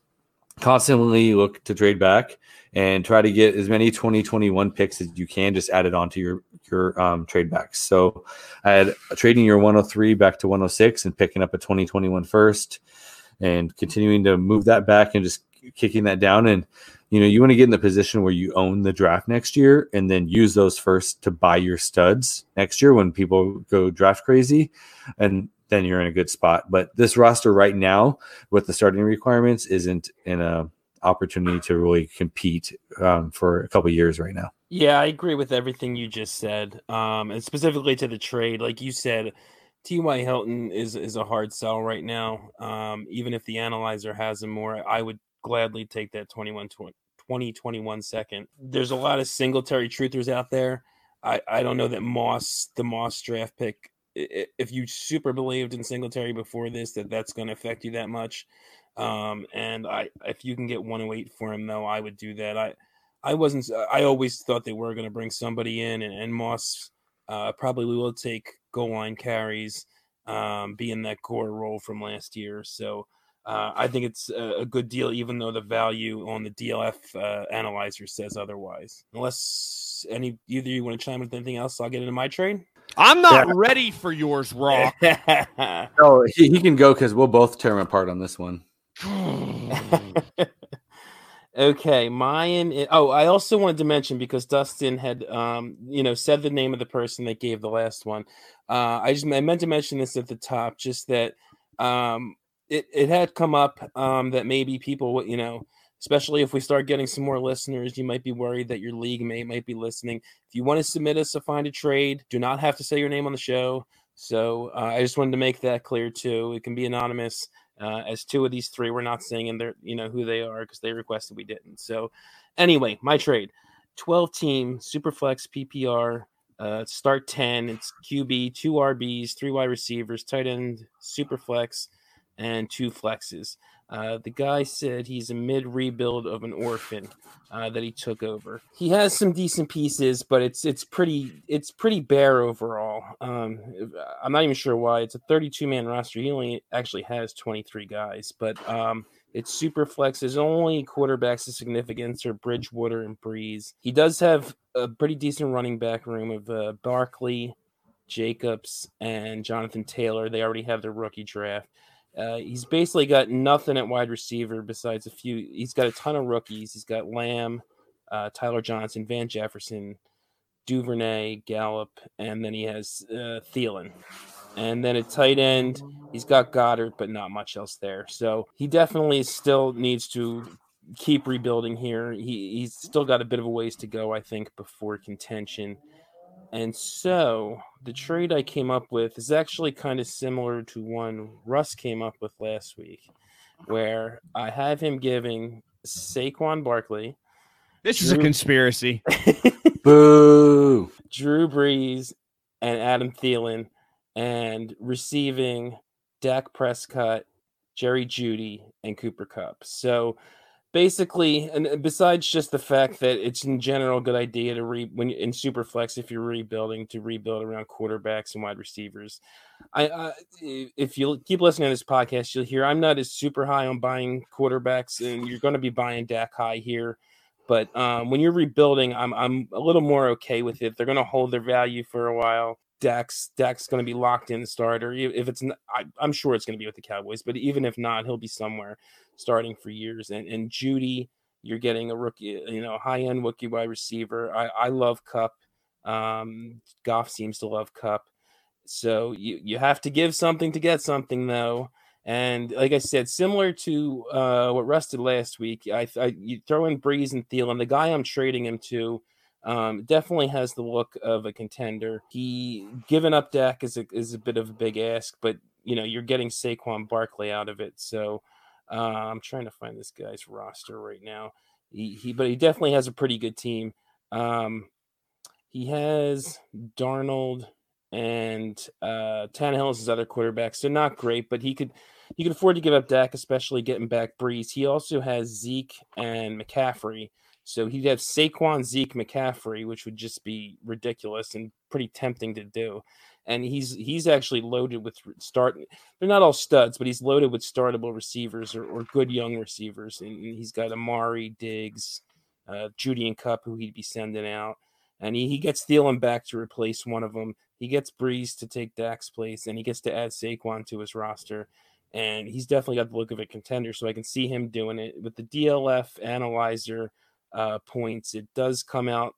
constantly look to trade back and try to get as many 2021 picks as you can just add it onto your your um, trade backs so i had trading your 103 back to 106 and picking up a 2021 first and continuing to move that back and just kicking that down. And you know you want to get in the position where you own the draft next year and then use those first to buy your studs next year when people go draft crazy and then you're in a good spot but this roster right now with the starting requirements isn't in a opportunity to really compete um, for a couple years right now. Yeah, I agree with everything you just said, um, and specifically to the trade. Like you said, T.Y. Hilton is is a hard sell right now. Um, even if the analyzer has him more, I would gladly take that 21 20, 2021 second. There's a lot of Singletary truthers out there. I, I don't know that Moss, the Moss draft pick, if you super believed in Singletary before this, that that's going to affect you that much. Um, and I, if you can get 108 for him, though, I would do that. I, I wasn't. I always thought they were going to bring somebody in, and, and Moss uh, probably will take goal line carries, um, be in that core role from last year. So uh, I think it's a, a, good deal, even though the value on the DLF uh, analyzer says otherwise. Unless any either you want to chime with anything else, I'll get into my trade. I'm not yeah. ready for yours, Rock. [laughs] no, he, he can go because we'll both tear him apart on this one. [laughs] okay, mine. Oh, I also wanted to mention because Dustin had, um, you know, said the name of the person that gave the last one. Uh, I just I meant to mention this at the top, just that um, it it had come up um, that maybe people, would you know, especially if we start getting some more listeners, you might be worried that your league mate might be listening. If you want to submit us a find a trade, do not have to say your name on the show. So uh, I just wanted to make that clear too. It can be anonymous. Uh, as two of these three, we're not saying their, you know, who they are because they requested we didn't. So anyway, my trade, twelve team superflex PPR. Uh, start 10. It's QB, two RBs, three wide receivers, tight end, super flex, and two flexes. Uh, the guy said he's a mid rebuild of an orphan uh, that he took over. He has some decent pieces, but it's it's pretty it's pretty bare overall. Um, I'm not even sure why. It's a 32 man roster. He only actually has 23 guys, but um, it's super flex. His only quarterbacks of significance are Bridgewater and Brees. He does have a pretty decent running back room of uh, Barkley, Jacobs, and Jonathan Taylor. They already have their rookie draft. Uh, he's basically got nothing at wide receiver besides a few. He's got a ton of rookies. He's got Lamb, uh, Tyler Johnson, Van Jefferson, Duvernay, Gallup, and then he has uh, Thielen. And then at tight end, he's got Goddard, but not much else there. So he definitely still needs to keep rebuilding here. He, he's still got a bit of a ways to go, I think, before contention. And so the trade I came up with is actually kind of similar to one Russ came up with last week, where I have him giving Saquon Barkley. This Drew, is a conspiracy. [laughs] Boo. Drew Brees and Adam Thielen, and receiving Dak Prescott, Jerry Jeudy, and Cooper Kupp. So basically, and besides just the fact that it's in general a good idea to re when in super flex if you're rebuilding to rebuild around quarterbacks and wide receivers. I, I if you keep listening to this podcast, you'll hear I'm not as super high on buying quarterbacks, and you're going to be buying Dak high here. But um, when you're rebuilding, I'm I'm a little more okay with it. They're going to hold their value for a while. Dak's Dak's going to be locked in starter. If it's, not, I, am sure it's going to be with the Cowboys, but even if not, he'll be somewhere starting for years. And and Jeudy, you're getting a rookie, you know, high end rookie wide receiver. I I love Kupp. Um, Goff seems to love Kupp. So you you have to give something to get something though. And like I said, similar to uh, what rested last week, I, I you throw in Brees and Thielen. The guy I'm trading him to um, definitely has the look of a contender. He giving up Dak is a, is a bit of a big ask, but you know you're getting Saquon Barkley out of it. So uh, I'm trying to find this guy's roster right now. He, he but he definitely has a pretty good team. Um, he has Darnold and uh, Tannehill is his other quarterbacks. They're not great, but he could he could afford to give up Dak, especially getting back Brees. He also has Zeke and McCaffrey. So he'd have Saquon, Zeke, McCaffrey, which would just be ridiculous and pretty tempting to do. And he's he's actually loaded with start. They're not all studs, but he's loaded with startable receivers or, or good young receivers. And he's got Amari, Diggs, uh, Jeudy, and Kupp, who he'd be sending out. And he, he gets Thielen back to replace one of them. He gets Brees to take Dak's place, and he gets to add Saquon to his roster and he's definitely got the look of a contender. So I can see him doing it with the DLF analyzer uh, points. It does come out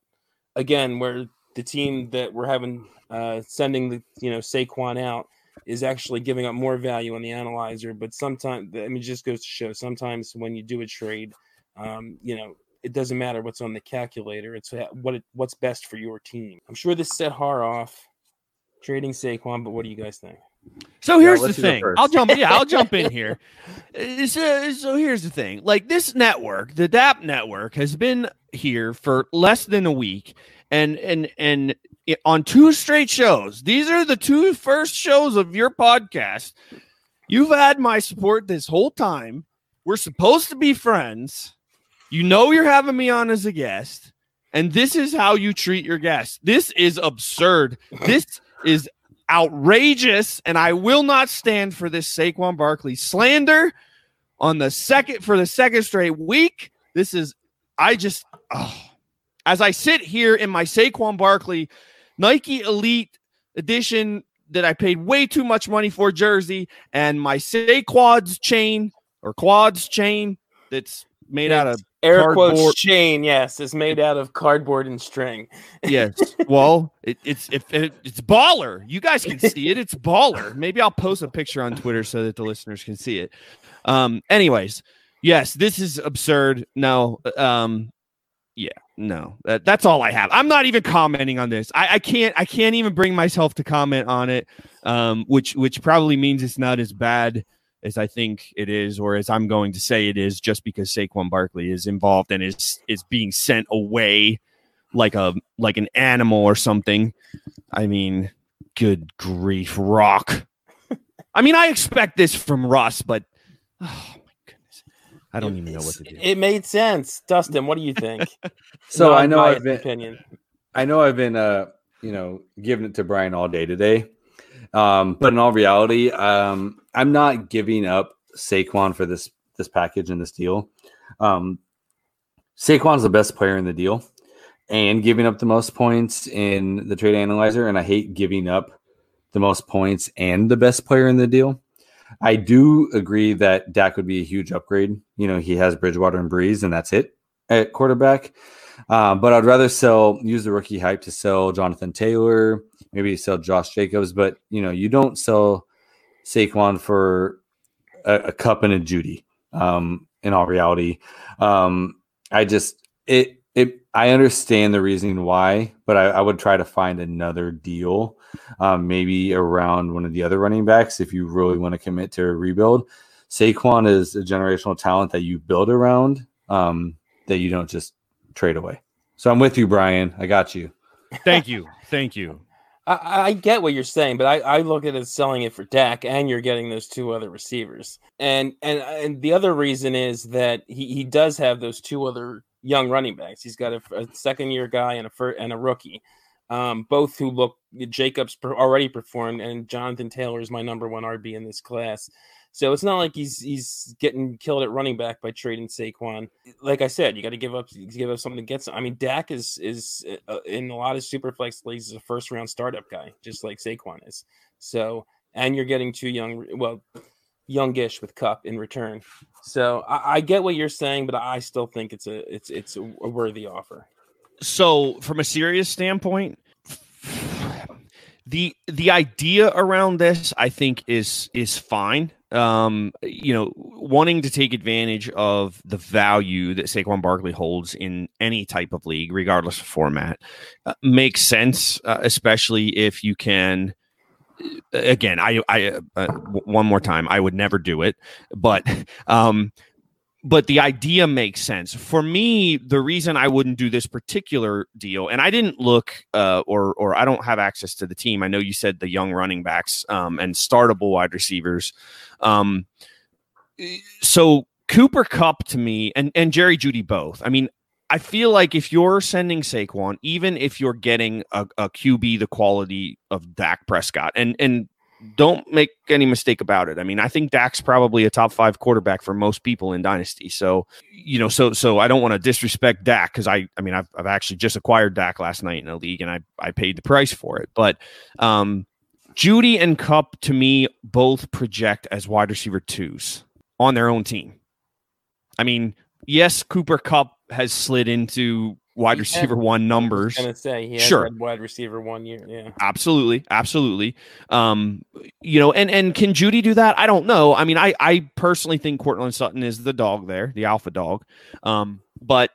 again where the team that we're having uh, sending the you know Saquon out is actually giving up more value on the analyzer. But sometimes I mean, just goes to show sometimes when you do a trade, um, you know. It doesn't matter what's on the calculator. It's what it, what's best for your team. I'm sure this set Har off trading Saquon, but what do you guys think? So here's the thing. I'll jump. Yeah, I'll jump in [laughs] here. So, so here's the thing. Like this network, the DAP network, has been here for less than a week, and and and on two straight shows. These are the two first shows of your podcast. You've had my support this whole time. We're supposed to be friends. You know you're having me on as a guest, and this is how you treat your guests. This is absurd. This is outrageous, and I will not stand for this Saquon Barkley slander on the second for the second straight week. This is I just oh, as I sit here in my Saquon Barkley Nike Elite Edition that I paid way too much money for jersey and my Saquads chain or quads chain that's made out of air cardboard. quotes chain. Yes, is made out of cardboard and string. yes. [laughs] Well, it, it's if it, it's baller. You guys can see it. It's baller. Maybe I'll post a picture on Twitter so that the listeners can see it. Um. Anyways, yes, this is absurd. No. Um. No. That, that's all I have. I'm not even commenting on this. I, I can't. I can't even bring myself to comment on it. Um. Which which probably means it's not as bad as I think it is, or as I'm going to say it is, just because Saquon Barkley is involved and is is being sent away like a like an animal or something. I mean, good grief, Rock. [laughs] I mean, I expect this from Russ, but [sighs] oh I don't even know what to do. It made sense, Dustin. What do you think? [laughs] So I know I've been opinion. I know I've been uh you know giving it to Brian all day today. Um, but in all reality, um, I'm not giving up Saquon for this this package and this deal. Um, Saquon's the best player in the deal, and giving up the most points in the trade analyzer. And I hate giving up the most points and the best player in the deal. I do agree that Dak would be a huge upgrade. You know, he has Bridgewater and Brees, and that's it at quarterback. Um, but I'd rather sell use the rookie hype to sell Jonathan Taylor, maybe sell Josh Jacobs. But you know, you don't sell Saquon for a, a Kupp and a Jeudy. Um, in all reality, um, I just it it I understand the reasoning why, but I, I would try to find another deal, um, maybe around one of the other running backs if you really want to commit to a rebuild. Saquon is a generational talent that you build around, um, that you don't just trade away. So I'm with you, Brian. I got you. Thank you, thank you. I, I get what you're saying, but I, I look at it as selling it for Dak, and you're getting those two other receivers. And and and the other reason is that he, he does have those two other young running backs. He's got a, a second year guy and a fir- and a rookie, um, both who look. Jacobs already performed, and Jonathan Taylor is my number one RB in this class. So it's not like he's he's getting killed at running back by trading Saquon. Like I said, you got to give up give up something to get some. I mean, Dak is is uh, in a lot of super flex leagues is a first round startup guy, just like Saquon is. So and you're getting too young, well, youngish with Kupp in return. So I, I get what you're saying, but I still think it's a it's it's a worthy offer. So, from a serious standpoint, the the idea around this, I think, is is fine. Um, you know, wanting to take advantage of the value that Saquon Barkley holds in any type of league, regardless of format, uh, makes sense, uh, especially if you can. Again, I, I, uh, one more time, I would never do it, but, [laughs] um, but the idea makes sense. For me the reason i wouldn't do this particular deal and i didn't look uh, or or i don't have access to the team. I know you said the young running backs um, and startable wide receivers. Um, so cooper kupp to me and and jerry jeudy both. I mean i feel like if you're sending saquon even if you're getting a, a qb the quality of dak prescott and and don't make any mistake about it. I mean, I think Dak's probably a top five quarterback for most people in Dynasty. So, you know, so so I don't want to disrespect Dak because I I mean I've, I've actually just acquired Dak last night in a league and I I paid the price for it. But um Jeudy and Kupp to me both project as wide receiver twos on their own team. I mean, yes, Cooper Kupp has slid into wide receiver one I was numbers. gonna say he Sure. wide receiver one year. Yeah. Absolutely, absolutely. Um, you know, and and can Jeudy do that? I don't know. I mean, I I personally think Courtland Sutton is the dog there, the alpha dog. Um, but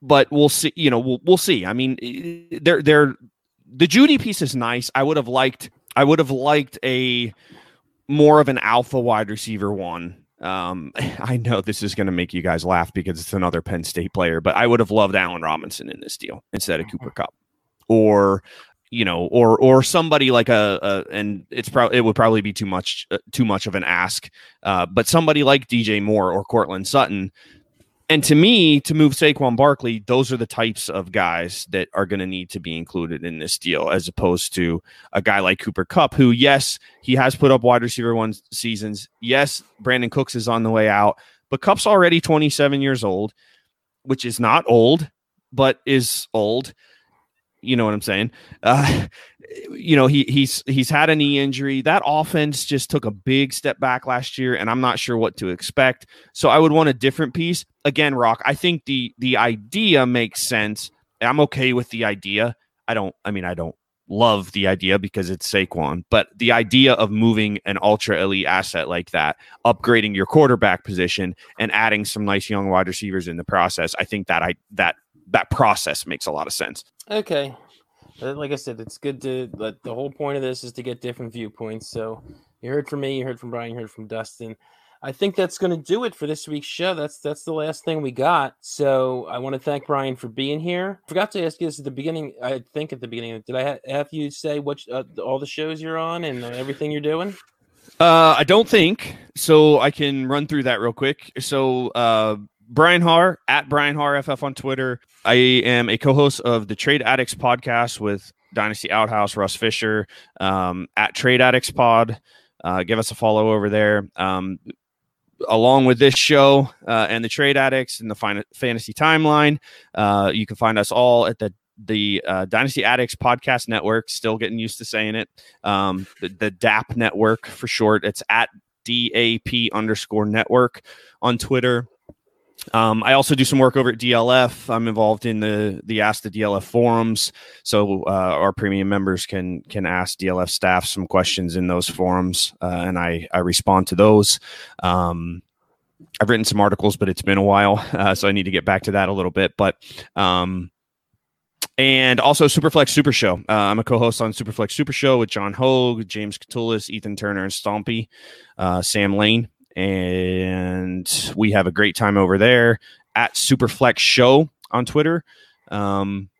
but we'll see. You know, we'll we'll see. I mean, they're they're the Jeudy piece is nice. I would have liked I would have liked a more of an alpha wide receiver one. Um, [laughs] I know this is going to make you guys laugh because it's another Penn State player, but I would have loved Allen Robinson in this deal instead of Cooper Kupp or you know, or or somebody like a, a and it's probably it would probably be too much uh, too much of an ask, uh, but somebody like DJ Moore or Courtland Sutton. And to me, to move Saquon Barkley, those are the types of guys that are going to need to be included in this deal, as opposed to a guy like Cooper Kupp, who, yes, he has put up wide receiver one seasons. Yes, Brandin Cooks is on the way out, but Kupp's already 27 years old, which is not old, but is old. You know what I'm saying? Uh, you know he he's he's had a knee injury. That offense just took a big step back last year, and I'm not sure what to expect. So I would want a different piece. Again, Rock. I think the the idea makes sense. I'm okay with the idea. I don't. I mean, I don't love the idea because it's Saquon, but the idea of moving an ultra elite asset like that, upgrading your quarterback position, and adding some nice young wide receivers in the process, I think that I that that process makes a lot of sense. Okay. Like I said, it's good to the whole point of this is to get different viewpoints. So you heard from me, you heard from Brian, you heard from Dustin. I think that's going to do it for this week's show. That's that's the last thing we got. So I want to thank Brian for being here. Forgot to ask you this at the beginning. I think at the beginning, did I ha- have you say what uh, all the shows you're on and uh, everything you're doing? Uh, I don't think so. I can run through that real quick. So, uh, Brian Har at Brian Har FF on Twitter. I am a co-host of the Trade Addicts podcast with Dynasty Outhouse, Russ Fisher, um, at Trade Addicts Pod. Uh, give us a follow over there. Um, along with this show uh, and the Trade Addicts and the fin- Fantasy Timeline, uh, you can find us all at the the uh, Dynasty Addicts Podcast Network. Still getting used to saying it. Um, the, the DAP Network for short. It's at DAP underscore network on Twitter. Um, I also do some work over at DLF. I'm involved in the the Ask the DLF forums, so uh, our premium members can can ask DLF staff some questions in those forums, uh, and I I respond to those. Um, I've written some articles, but it's been a while, [laughs] uh, so I need to get back to that a little bit. But um, and also Superflex Super Show. Uh, I'm a co-host on Superflex Super Show with John Hogue, James Catullis, Ethan Turner, and Stompy, uh, Sam Lane and we have a great time over there at Superflex Show on Twitter. Um,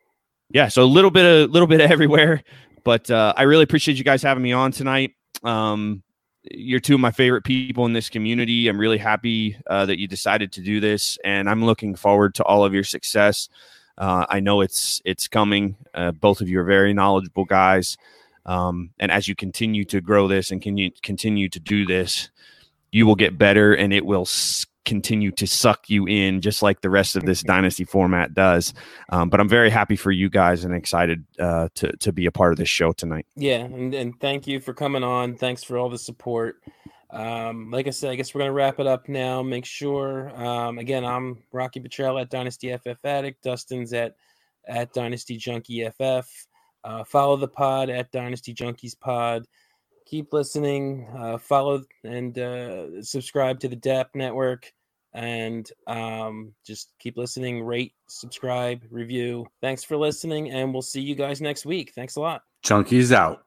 yeah, so a little bit of little bit [laughs] everywhere, but uh, I really appreciate you guys having me on tonight. Um, you're two of my favorite people in this community. I'm really happy uh, that you decided to do this, and I'm looking forward to all of your success. Uh, I know it's it's coming. Uh, both of you are very knowledgeable guys, um, and as you continue to grow this and can you continue to do this, you will get better and it will s- continue to suck you in just like the rest of this dynasty format does. Um, but i'm very happy for you guys and excited uh, to, to be a part of this show tonight. Yeah and, and thank you for coming on. Thanks for all the support. Um, like i said i guess we're going to wrap it up now. Make sure um, again i'm rocky Petrell at dynasty ff addict. Dustin's at at dynasty junkie ff uh, follow the pod at dynasty junkies pod keep listening, uh, follow and uh, subscribe to the DAP network, and um, just keep listening, rate, subscribe, review. Thanks for listening, and we'll see you guys next week. Thanks a lot. Chunky's out.